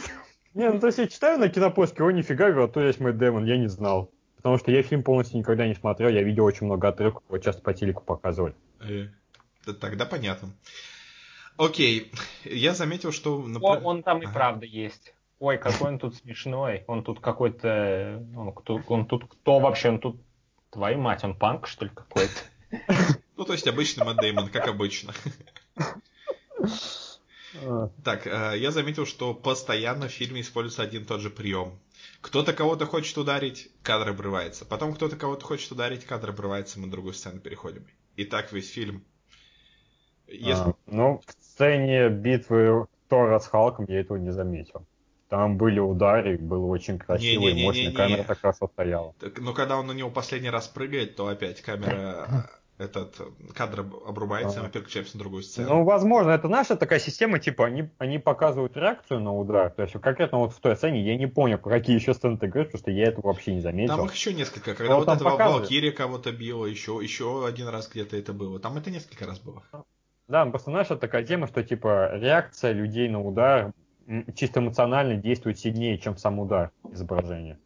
Не, ну то есть я читаю на кинопоиске, о, нифига, говорю, а то есть Мэтт Дэймон, я не знал. Потому что я фильм полностью никогда не смотрел, я видел очень много отрывков, его часто по телеку показывали. Э, т- Тогда понятно. Окей, я заметил, что... О, напр- он там и Ага. правда есть. Ой, какой он тут смешной. Он тут какой-то... Он, кто- он тут кто вообще? Он тут... Твою мать, он панк, что ли, какой-то? Ну, то есть обычный Мэтт Дэймон, как обычно. Так, э, я заметил, что постоянно в фильме используется один и тот же прием. Кто-то кого-то хочет ударить, кадр обрывается. Потом кто-то кого-то хочет ударить, кадр обрывается, мы на другую сцену переходим. И так весь фильм. Если... А, ну, в сцене битвы Тора с Халком я этого не заметил. Там были удары, было очень красиво и мощно, Не-не-не-не-не. камера так хорошо стояла. Так, Но когда он на него последний раз прыгает, то опять камера, этот э, кадр об- обрубается, мы переключаемся на другую сцену. Ну, возможно, это наша такая система, типа, они, они показывают реакцию на удар. То есть конкретно вот в той сцене я не понял, про какие еще сцены ты говоришь, потому что я этого вообще не заметил. Там их еще несколько. Когда Ну, вот там этого показывают. Валкирия кого-то била, еще, еще один раз где-то это было. Там это несколько раз было. Да, просто наша такая тема, что типа реакция людей на удар чисто эмоционально действует сильнее, чем сам удар изображения.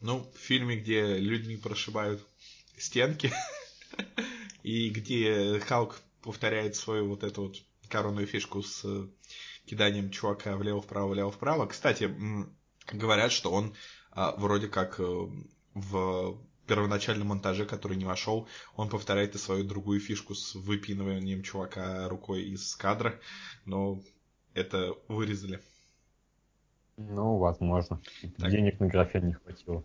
Ну, в фильме, где людьми прошибают стенки, и где Халк повторяет свою вот эту вот коронную фишку с э, киданием чувака влево-вправо, влево-вправо. Кстати, говорят, что он а, вроде как э, в первоначальном монтаже, который не вошел, он повторяет и свою другую фишку с выпиныванием чувака рукой из кадра, но это вырезали. Ну, возможно. Так. Денег на графен не хватило.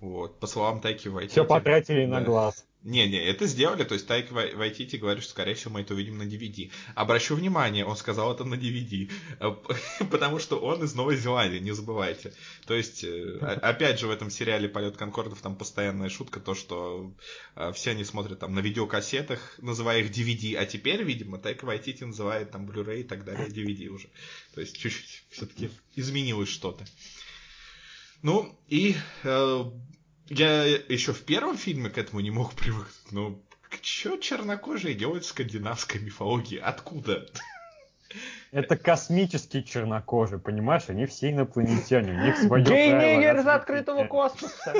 Вот. По словам Тайки Вайтити... Все потратили на Да. глаз. Не-не, это сделали, то есть Тайк Вай- Вайтити говорит, что, скорее всего, мы это увидим на DVD. Обращу внимание, он сказал это на DVD, э, потому что он из Новой Зеландии, не забывайте. То есть, э, опять же, в этом сериале «Полет Конкордов» там постоянная шутка, то, что э, все они смотрят там на видеокассетах, называя их DVD, а теперь, видимо, Тайка Вайтити называет там Blu-ray и так далее DVD уже. То есть, чуть-чуть все-таки изменилось что-то. Ну, и я еще в первом фильме к этому не мог привыкнуть. Ну, что чернокожие делают в скандинавской мифологии? Откуда? Это космические чернокожие, понимаешь? Они все инопланетяне, у них свое Гей-нигер из открытого космоса.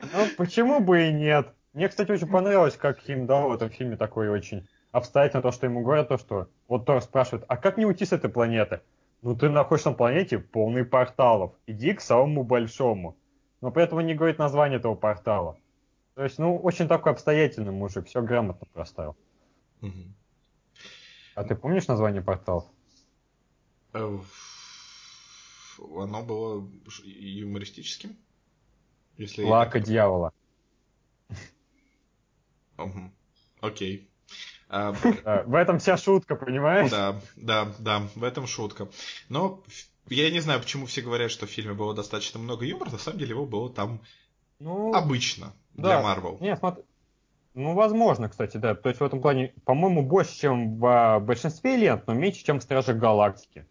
Ну, почему бы и нет? Мне, кстати, очень понравилось, как им дал в этом фильме такой очень обстоятельно то, что ему говорят, то, что вот Тор спрашивает, а как мне уйти с этой планеты? Ну, ты находишься на планете полный порталов. Иди к самому большому. Но при этом он не говорит название этого портала. То есть, ну, очень такой обстоятельный мужик, все грамотно проставил. Мгм. А ты помнишь название порталов? Э, Оно было юмористическим? Если я Лака так- дьявола. Окей. А, в этом вся шутка, понимаешь? Да, да, да, в этом шутка. Но я не знаю, почему все говорят, что в фильме было достаточно много юмора, на самом деле его было там Ну, обычно да. для Марвел. Не, смотри. Ну, возможно, кстати, да. То есть в этом плане, по-моему, больше, чем в а, большинстве лент, но меньше, чем в Стражах Галактики.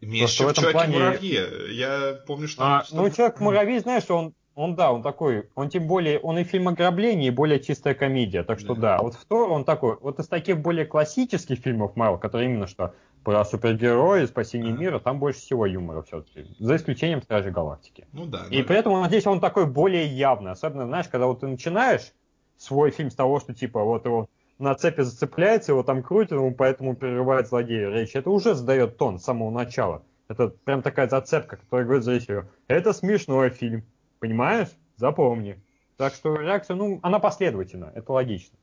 Меньше, чем в этом плане- Человеке-муравье. Я помню, что... А, что- ну, Человек-муравей, знаешь, он, он, да, он такой, он тем более, он и фильм ограбления, и более чистая комедия. Так что Да. да, вот в Тор он такой, вот из таких более классических фильмов Марвел, которые именно что про супергерои, спасение Ага. мира, там больше всего юмора все-таки. За исключением Стражей Галактики. Ну да. И ну, при этом он, здесь он такой более явный. Особенно, знаешь, когда вот ты начинаешь свой фильм с того, что типа вот его на цепи зацепляется, его там крутит, ему поэтому прерывает злодею речь. Это уже задает тон с самого начала. Это прям такая зацепка, которая говорит зрителю, это смешной фильм. Понимаешь? Запомни. Так что реакция, ну, она последовательна, это логично.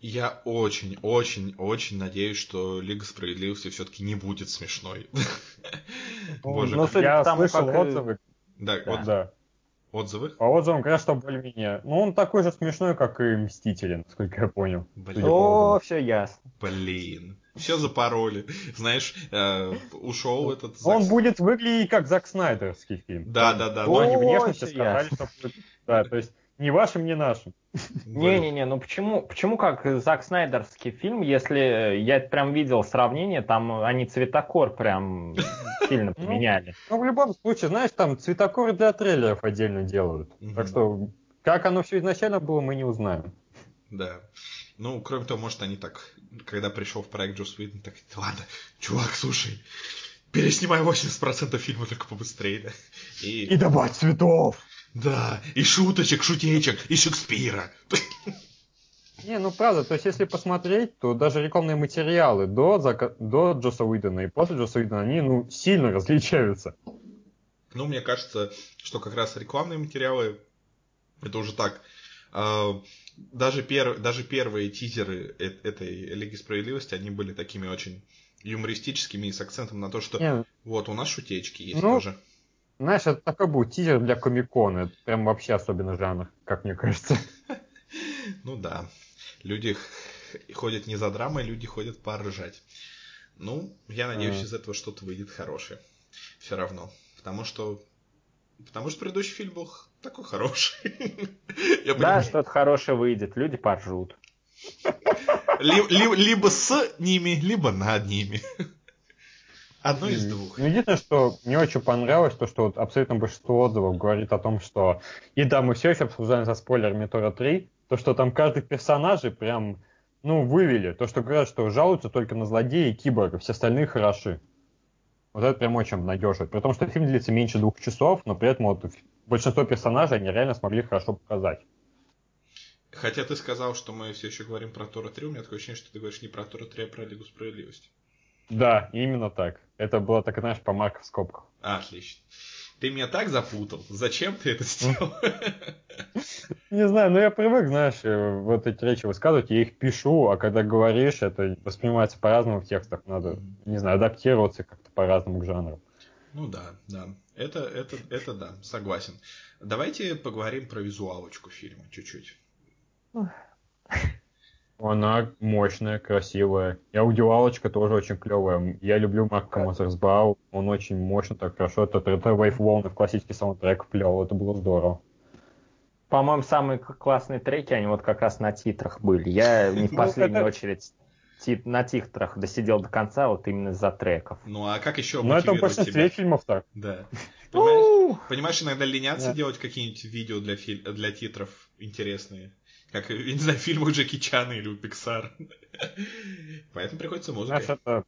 Я очень, очень, очень надеюсь, что Лига Справедливости все-таки не будет смешной. Боже, ну, как- судя Я слышал э, отзывы, Да, вот да. Отзывы. По отзывам говорят, что более-менее. Ну, он такой же смешной, как и Мстители, насколько я понял. Блин. О, все ясно. Блин. Все запороли. Знаешь, э, ушел этот... Он Зак- будет выглядеть как Зак Снайдерский фильм. Да, да, да. В плане О, внешности сказали, ясно. что будет. Да, то есть не вашим, не нашим. Не-не-не, ну почему, почему как Зак Снайдерский фильм, если э, я прям видел сравнение, там они цветокор прям сильно Ну, поменяли. Ну, в любом случае, знаешь, там цветокоры для трейлеров отдельно делают. Так что, как оно все изначально было, мы не узнаем. Да. Ну, кроме того, может, они так, когда пришел в проект Джо Уидон, так, ладно, чувак, слушай, переснимай 80% фильма только побыстрее, да. И, И добавь цветов! Да, и шуточек, шутечек, и Шекспира. Не, ну правда, то есть если посмотреть, то даже рекламные материалы до, зака- до Джоса Уидона и после Джоса Уидона, они ну, сильно различаются. Ну, мне кажется, что как раз рекламные материалы, это уже так, а, даже, пер, даже первые тизеры э- этой Лиги Справедливости, они были такими очень юмористическими и с акцентом на то, что Не, вот у нас шутечки есть Ну, тоже. Знаешь, это такой был тизер для Комикона, это прям вообще особенный жанр, как мне кажется. Ну да, люди ходят не за драмой, люди ходят поржать. Ну, я надеюсь, Ага. из этого что-то выйдет хорошее. Все равно. Потому что... Потому что предыдущий фильм был такой хороший. Я Да, что-то хорошее выйдет, люди поржут. Ли- ли- Либо с ними, либо над ними. Одно из двух. Ну, единственное, что мне очень понравилось, то, что вот абсолютно большинство отзывов говорит о том, что... И да, мы все еще обсуждаем за спойлерами Тора 3, то, что там каждый персонажей прям, ну, вывели. То, что говорят, что жалуются только на злодея и киборга, все остальные хороши. Вот это прям очень обнадеживает. При том, что фильм длится меньше двух часов, но при этом вот большинство персонажей они реально смогли хорошо показать. Хотя ты сказал, что мы все еще говорим про Тора 3, у меня такое ощущение, что ты говоришь не про Тора 3, а про Лигу Справедливости. Да, именно так. Это было так, знаешь, по маркам в скобках. Отлично. Ты меня так запутал. Зачем ты это сделал? Не знаю, но я привык, знаешь, э, вот эти речи высказывать, я их пишу, а когда говоришь, это воспринимается по-разному в текстах, надо, не знаю, адаптироваться как-то по-разному к жанру. Ну да, да. Это, это, это да, согласен. Давайте поговорим про визуалочку фильма чуть-чуть. Она мощная, красивая. И аудиалочка тоже очень клевая. Я люблю Марка Мозерсбау, он очень мощно, так хорошо. Это ТРТ Wave волны в классический саундтрек вплел, это было здорово. По-моему, самые классные треки, они вот как раз на титрах были. Я не в Ну, последнюю очередь на титрах досидел до конца, вот именно из-за треков. Ну а как еще Но это в большинстве тебя? фильмов так. Да. Понимаешь, понимаешь, иногда ленятся Да. делать какие-нибудь видео для, филь- для титров интересные. Как, я не знаю, в фильмах Джеки Чана или у Pixar. Поэтому приходится музыкой. Знаешь, это...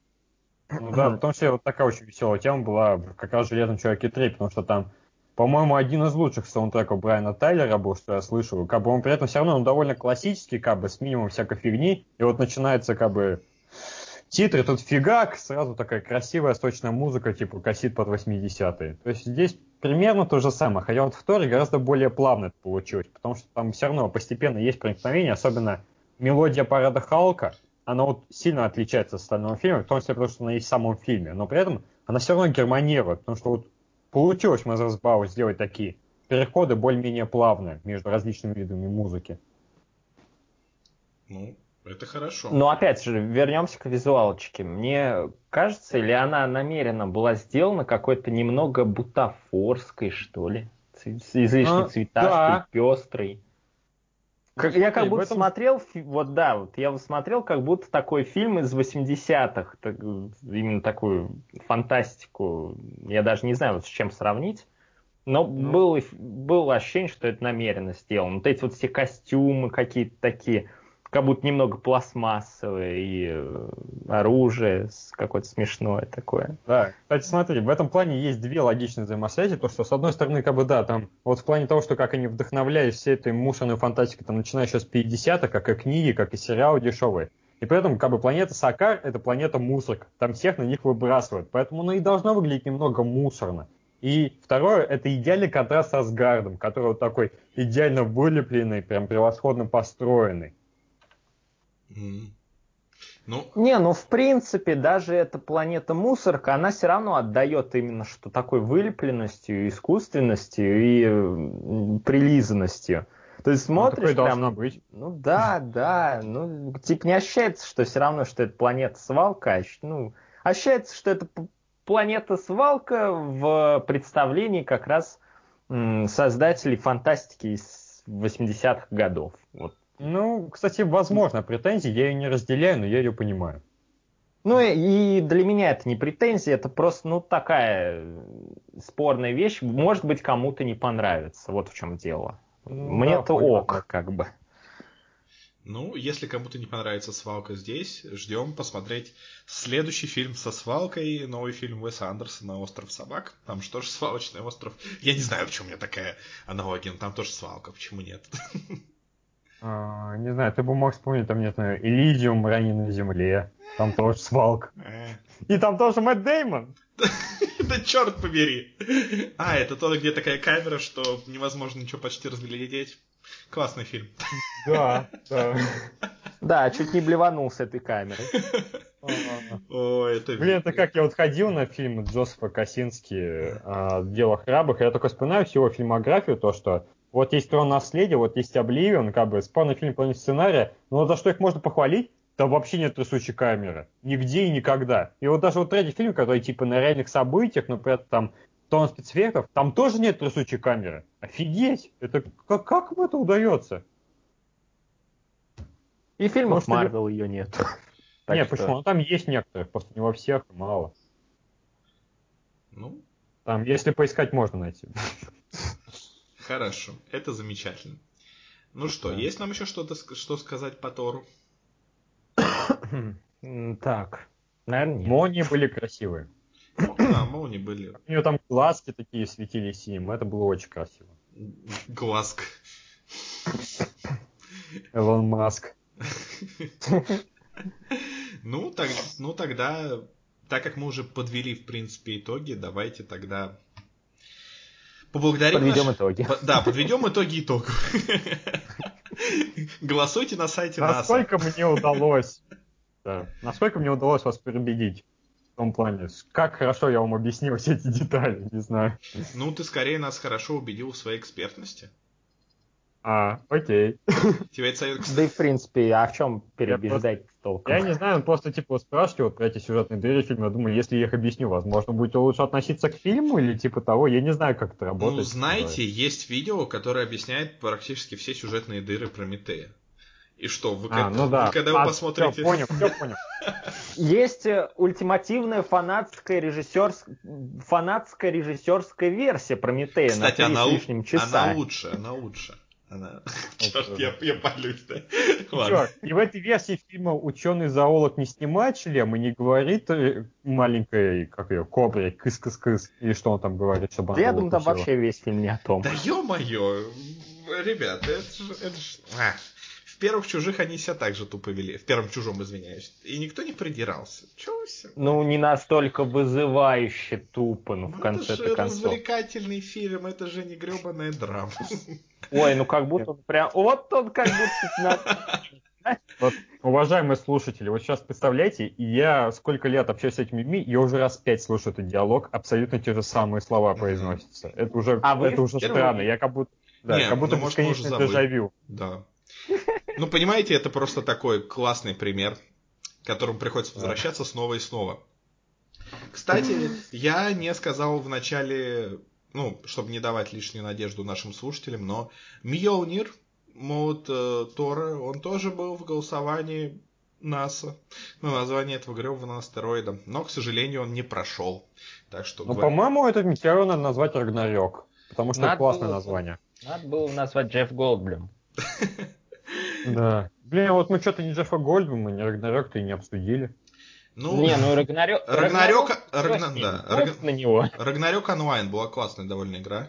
Ну да, в том числе вот такая очень веселая тема была как раз в «Железном человеке 3», потому что там, по-моему, один из лучших саундтреков Брайана Тайлера был, что я слышал. Как бы он при этом все равно он довольно классический, как бы с минимумом всякой фигни. И вот начинается как бы титры, тут фигак, сразу такая красивая, сочная музыка, типа кассит под 80-е. То есть здесь примерно то же самое, хотя вот в Торе гораздо более плавно это получилось, потому что там все равно постепенно есть проникновение, особенно мелодия парада Халка, она вот сильно отличается от остального фильма, в том числе потому, что она есть в самом фильме, но при этом она все равно гармонирует, потому что вот получилось Мазерсбау сделать такие переходы более-менее плавные между различными видами музыки. Ну, это хорошо. Но опять же, вернемся к визуалочке. Мне кажется, или она намеренно была сделана какой-то немного бутафорской, что ли? Ц- Излишне А, цветастой, да. пестрой. Как- Ну, я как смотри, в будто этом- смотрел, вот да, вот я смотрел как будто такой фильм из 80-х, так, именно такую фантастику, я даже не знаю, вот с чем сравнить, но Ну. было, было ощущение, что это намеренно сделано. Вот эти вот все костюмы какие-то такие, как будто немного пластмассовые, и э, оружие какое-то смешное такое. Да, кстати, смотри, в этом плане есть две логичные взаимосвязи, то что с одной стороны, как бы да, там, вот в плане того, что как они вдохновлялись всей этой мусорной фантастикой, там, начиная еще с 50-х, как и книги, как и сериалы дешевые. И при этом, как бы, планета Сакар — это планета мусорка, там всех на них выбрасывают, поэтому она и должна выглядеть немного мусорно. И второе, это идеальный контраст с Асгардом, который вот такой идеально вылепленный, прям превосходно построенный. Ну, Не, ну в принципе, даже эта планета мусорка, она все равно отдает именно что такой вылепленностью, искусственностью и прилизанностью. То есть Ну, смотришь должно прям, быть. ну да, да, ну типа не ощущается, что все равно, что это планета свалка, а ну ощущается, что это планета свалка в представлении как раз создателей фантастики из 80-х годов. Вот Ну, кстати, возможно, претензии, я ее не разделяю, но я ее понимаю. Ну и для меня это не претензия, это просто, ну, такая э, спорная вещь. Может быть, кому-то не понравится. Вот в чем дело. Ну, Мне да, это вполне ок, как бы. Ну, если кому-то не понравится свалка здесь, ждем посмотреть следующий фильм со свалкой, новый фильм Уэса Андерсона «Остров собак». Там же тоже свалочный остров. Я не знаю, почему у меня такая аналогия, но там тоже свалка, почему нет? А, не знаю, ты бы мог вспомнить, там, не знаю, Элизиум, ранее на земле. Там тоже свалка. Э. И там тоже Мэтт Деймон. Да черт побери! А, это то, где такая камера, что невозможно ничего почти разглядеть. Классный фильм. Да, да. Да, чуть не блеванул с этой камерой. О, это... Блин, это как я вот ходил на фильм Джозефа Косински а, «Дело храбрых», и я только вспоминаю всю его фильмографию, то, что вот есть «Трон наследия», вот есть «Обливион», как бы спорный фильм плане сценария, но за что их можно похвалить, там вообще нет трясущей камеры. Нигде и никогда. И вот даже вот третий фильм, который типа на реальных событиях, но при этом тон спецэффектов, там тоже нет трясущей камеры. Офигеть! Это как, как им это удается? И в фильмах Может, Марвел ее нет. Так нет, что- почему? Ну, там есть некоторые, просто не во всех, мало. Ну, Там, если поискать, можно найти. хорошо. Это замечательно. Ну что, Да. есть нам еще что-то что сказать по Тору? Так, наверное, нет. Молнии были красивые. Да, молнии были. У нее там глазки такие светились синим, это было очень красиво. Глазк. Элон Маск. Ну, так, ну тогда, так как мы уже подвели, в принципе, итоги, давайте тогда поблагодарим... Подведем наш- итоги. По- Да, подведем итоги итогов. Голосуйте на сайте НАСА. Насколько мне удалось, да, насколько мне удалось вас переубедить в том плане, как хорошо я вам объяснил все эти детали, не знаю. Ну, ты скорее нас хорошо убедил в своей экспертности. А, окей. Тебе это совет, кстати, Да и в принципе, а в чем переубеждать толком? Я не знаю, он просто типа вот про эти сюжетные дыры фильма, я думаю, если я их объясню, возможно, будете лучше относиться к фильму или типа того, я не знаю, как это работает. Ну, знаете, есть видео, которое объясняет практически все сюжетные дыры Прометея. И что, вы, А, как- ну да. вы когда вы А, посмотрите... всё, понял, все понял. Есть э, ультимативная фанатская, режиссерс... фанатская режиссерская версия Прометея Кстати, на три она, с лишним часа. она лучше, она лучше. Она... Черт, я, я палюсь, да. Ладно. и в этой версии фильма ученый-зоолог не снимает шлем и не говорит э, маленькой, как ее, кобре, кыс-кыс-кыс, или что он там говорит, чтобы Да я думаю, там вообще весь фильм не о том. Да ё-моё, ребята, это ж... Это ж... а, В первых чужих они себя так же тупо вели. В первом чужом, извиняюсь. И никто не придирался. Чего все? Ну, не настолько вызывающе тупо, ну, в это конце-то же концов. развлекательный фильм, это же не гребаная драма. Ой, ну как будто он прям... Вот он как будто... Вот, уважаемые слушатели, вот сейчас представляете, я сколько лет общаюсь с этими людьми, я уже раз пять слушаю этот диалог, абсолютно те же самые слова произносятся. Это уже, А это уже странно, я как будто, да, Не, как будто ну, забыли. дежавю. Да. Ну, понимаете, это просто такой классный пример, к которому приходится возвращаться снова и снова. Кстати, я не сказал в начале, ну, чтобы не давать лишнюю надежду нашим слушателям, но Мьолнир, мод э, Тора, он тоже был в голосовании НАСА на название этого гребаного астероида. Но, к сожалению, он не прошел. Так что... Ну, по-моему, этот метеор надо назвать Рагнарёк, потому что Надо это классное было. название. Надо было назвать Джефф Голдблюм. Да. Блин, вот мы что-то не Джеффа Гольдблюма, не Рагнарёк-то и не обсудили. Ну, Не, ну Рагнарёк... Рагнарёк, Рагна- да, Раг- на него. Рагнарёк онлайн была классная довольно игра.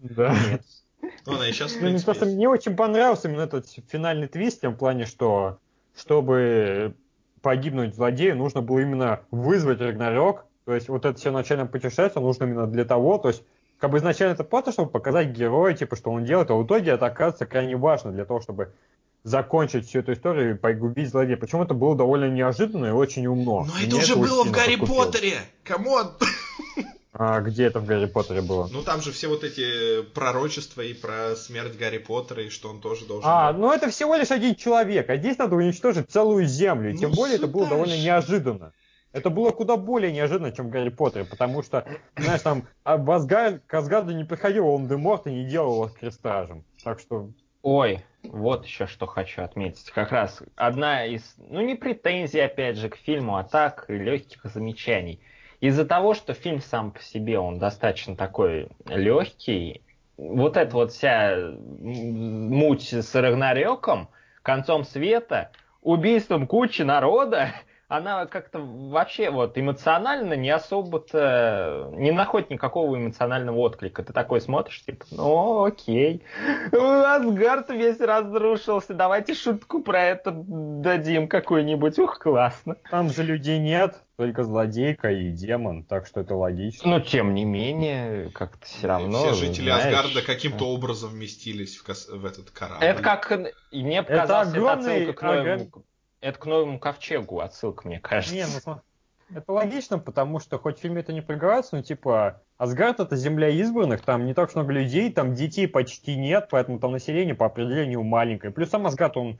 Да. Ну, она и сейчас, Ну, мне просто мне очень понравился именно этот финальный твист, в том плане, что чтобы погибнуть злодею, нужно было именно вызвать Рагнарёк. То есть вот это все начальное путешествие нужно именно для того, то есть как бы изначально это просто, чтобы показать героя, типа, что он делает, а в итоге это оказывается крайне важно для того, чтобы закончить всю эту историю и погубить злодея. Причем это было довольно неожиданно и очень умно. Но это уже очень было в Гарри подкупило. Поттере! Come on! А где это в Гарри Поттере было? Ну там же все вот эти пророчества и про смерть Гарри Поттера, и что он тоже должен... А, был. ну это всего лишь один человек, а здесь надо уничтожить целую землю. И тем Ну, более это было сюда довольно же. неожиданно. Это было куда более неожиданно, чем Гарри Поттере, потому что, знаешь, там а Асгар- к Асгарду не приходил Волан-де-Морт и не делал его крестражем. Так что, Ой, вот еще что хочу отметить. Как раз одна из, ну не претензий опять же к фильму, а так легких замечаний. Из-за того, что фильм сам по себе, он достаточно такой легкий, вот эта вот вся муть с Рагнарёком, концом света, убийством кучи народа, она как-то вообще вот эмоционально не особо-то не находит никакого эмоционального отклика. Ты такой смотришь, типа, ну окей, Асгард весь разрушился, давайте шутку про это дадим какую-нибудь, ух, классно. Там же людей нет, только злодейка и демон, так что это логично. Но тем не менее, как-то все равно. Все жители знаешь, Асгарда каким-то образом вместились в, кос... в этот корабль. Это как мне показалось, это, огромный, это отсылка к новому, это к новому ковчегу отсылка, мне кажется. Не, ну, это логично, потому что хоть в фильме это не проговаривается, но типа Асгард это земля избранных, там не так много людей, там детей почти нет, поэтому там население по определению маленькое. Плюс сам Асгард, он,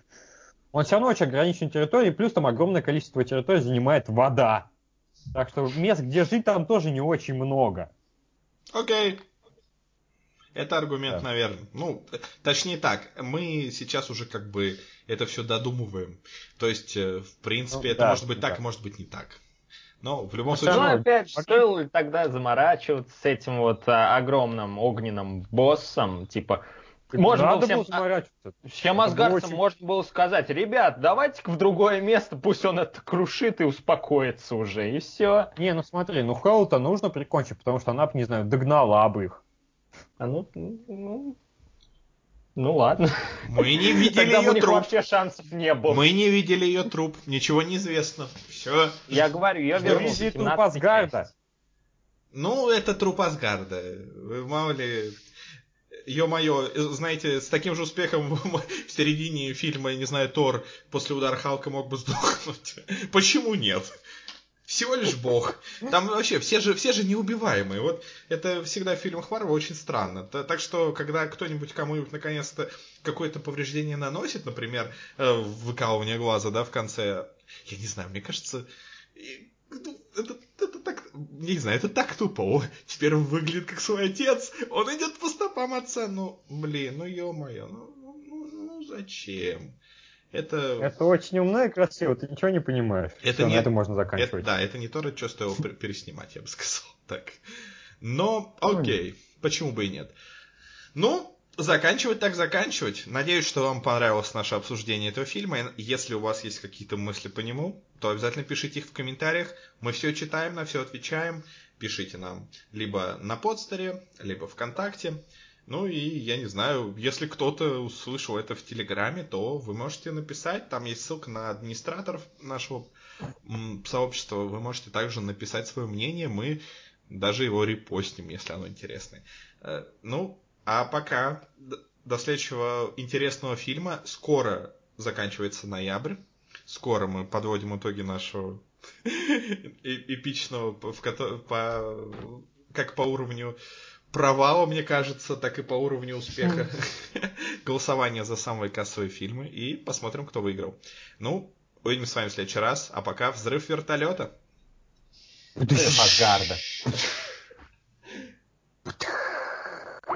он все равно очень ограничен территорией, плюс там огромное количество территорий занимает вода. Так что мест, где жить, там тоже не очень много. Окей. Okay. Это аргумент, да. наверное. Ну, точнее так, мы сейчас уже как бы это все додумываем. То есть, э, в принципе, ну, это да, может быть да. так, может быть не так. Но в любом ну, случае... Ну, опять же, стоило тогда заморачиваться с этим вот а, огромным огненным боссом, типа... Можно Надо было всем, было всем асгардцам очень... можно было сказать, ребят, давайте-ка в другое место, пусть он это крушит и успокоится уже, и все. Не, ну смотри, ну Хаул-то нужно прикончить, потому что она, не знаю, догнала бы их. А ну, ну, ну ладно. Мы не видели Тогда ее у них труп. вообще шансов не было. Мы не видели ее труп. Ничего не известно. Все. Я говорю, ее вернули труп Асгарда. Ну, это труп Асгарда. Вы мало ли... Ё-моё, знаете, с таким же успехом в середине фильма, я не знаю, Тор после удара Халка мог бы сдохнуть. Почему нет? Всего лишь бог. Там вообще все же, все же неубиваемые. Вот это всегда в фильмах Марвел очень странно. Так что, когда кто-нибудь кому-нибудь наконец-то какое-то повреждение наносит, например, э, выкалывание глаза, да, в конце, я не знаю, мне кажется, ну, это, это так, не знаю, это так тупо. О, теперь он выглядит как свой отец, он идет по стопам отца. Ну, блин, ну ё-моё, ну, ну, ну, ну зачем? Это... это очень умно и красиво, ты ничего не понимаешь. Это Все, не... на это можно заканчивать. Это, да, это не то, что стоило переснимать, я бы сказал. Так. Но, ну, окей, почему бы и нет. Ну, заканчивать так заканчивать. Надеюсь, что вам понравилось наше обсуждение этого фильма. Если у вас есть какие-то мысли по нему, то обязательно пишите их в комментариях. Мы все читаем, на все отвечаем. Пишите нам либо на подстере, либо ВКонтакте. Ну и я не знаю, если кто-то услышал это в Телеграме, то вы можете написать, там есть ссылка на администраторов нашего сообщества, вы можете также написать свое мнение, мы даже его репостим, если оно интересное. Э, ну, а пока до следующего интересного фильма. Скоро заканчивается ноябрь, скоро мы подводим итоги нашего эпичного, по, как по уровню провала, мне кажется, так и по уровню успеха голосования за самые кассовые фильмы. И посмотрим, кто выиграл. Ну, увидимся с вами в следующий раз. А пока взрыв вертолета. Взрыв Асгарда.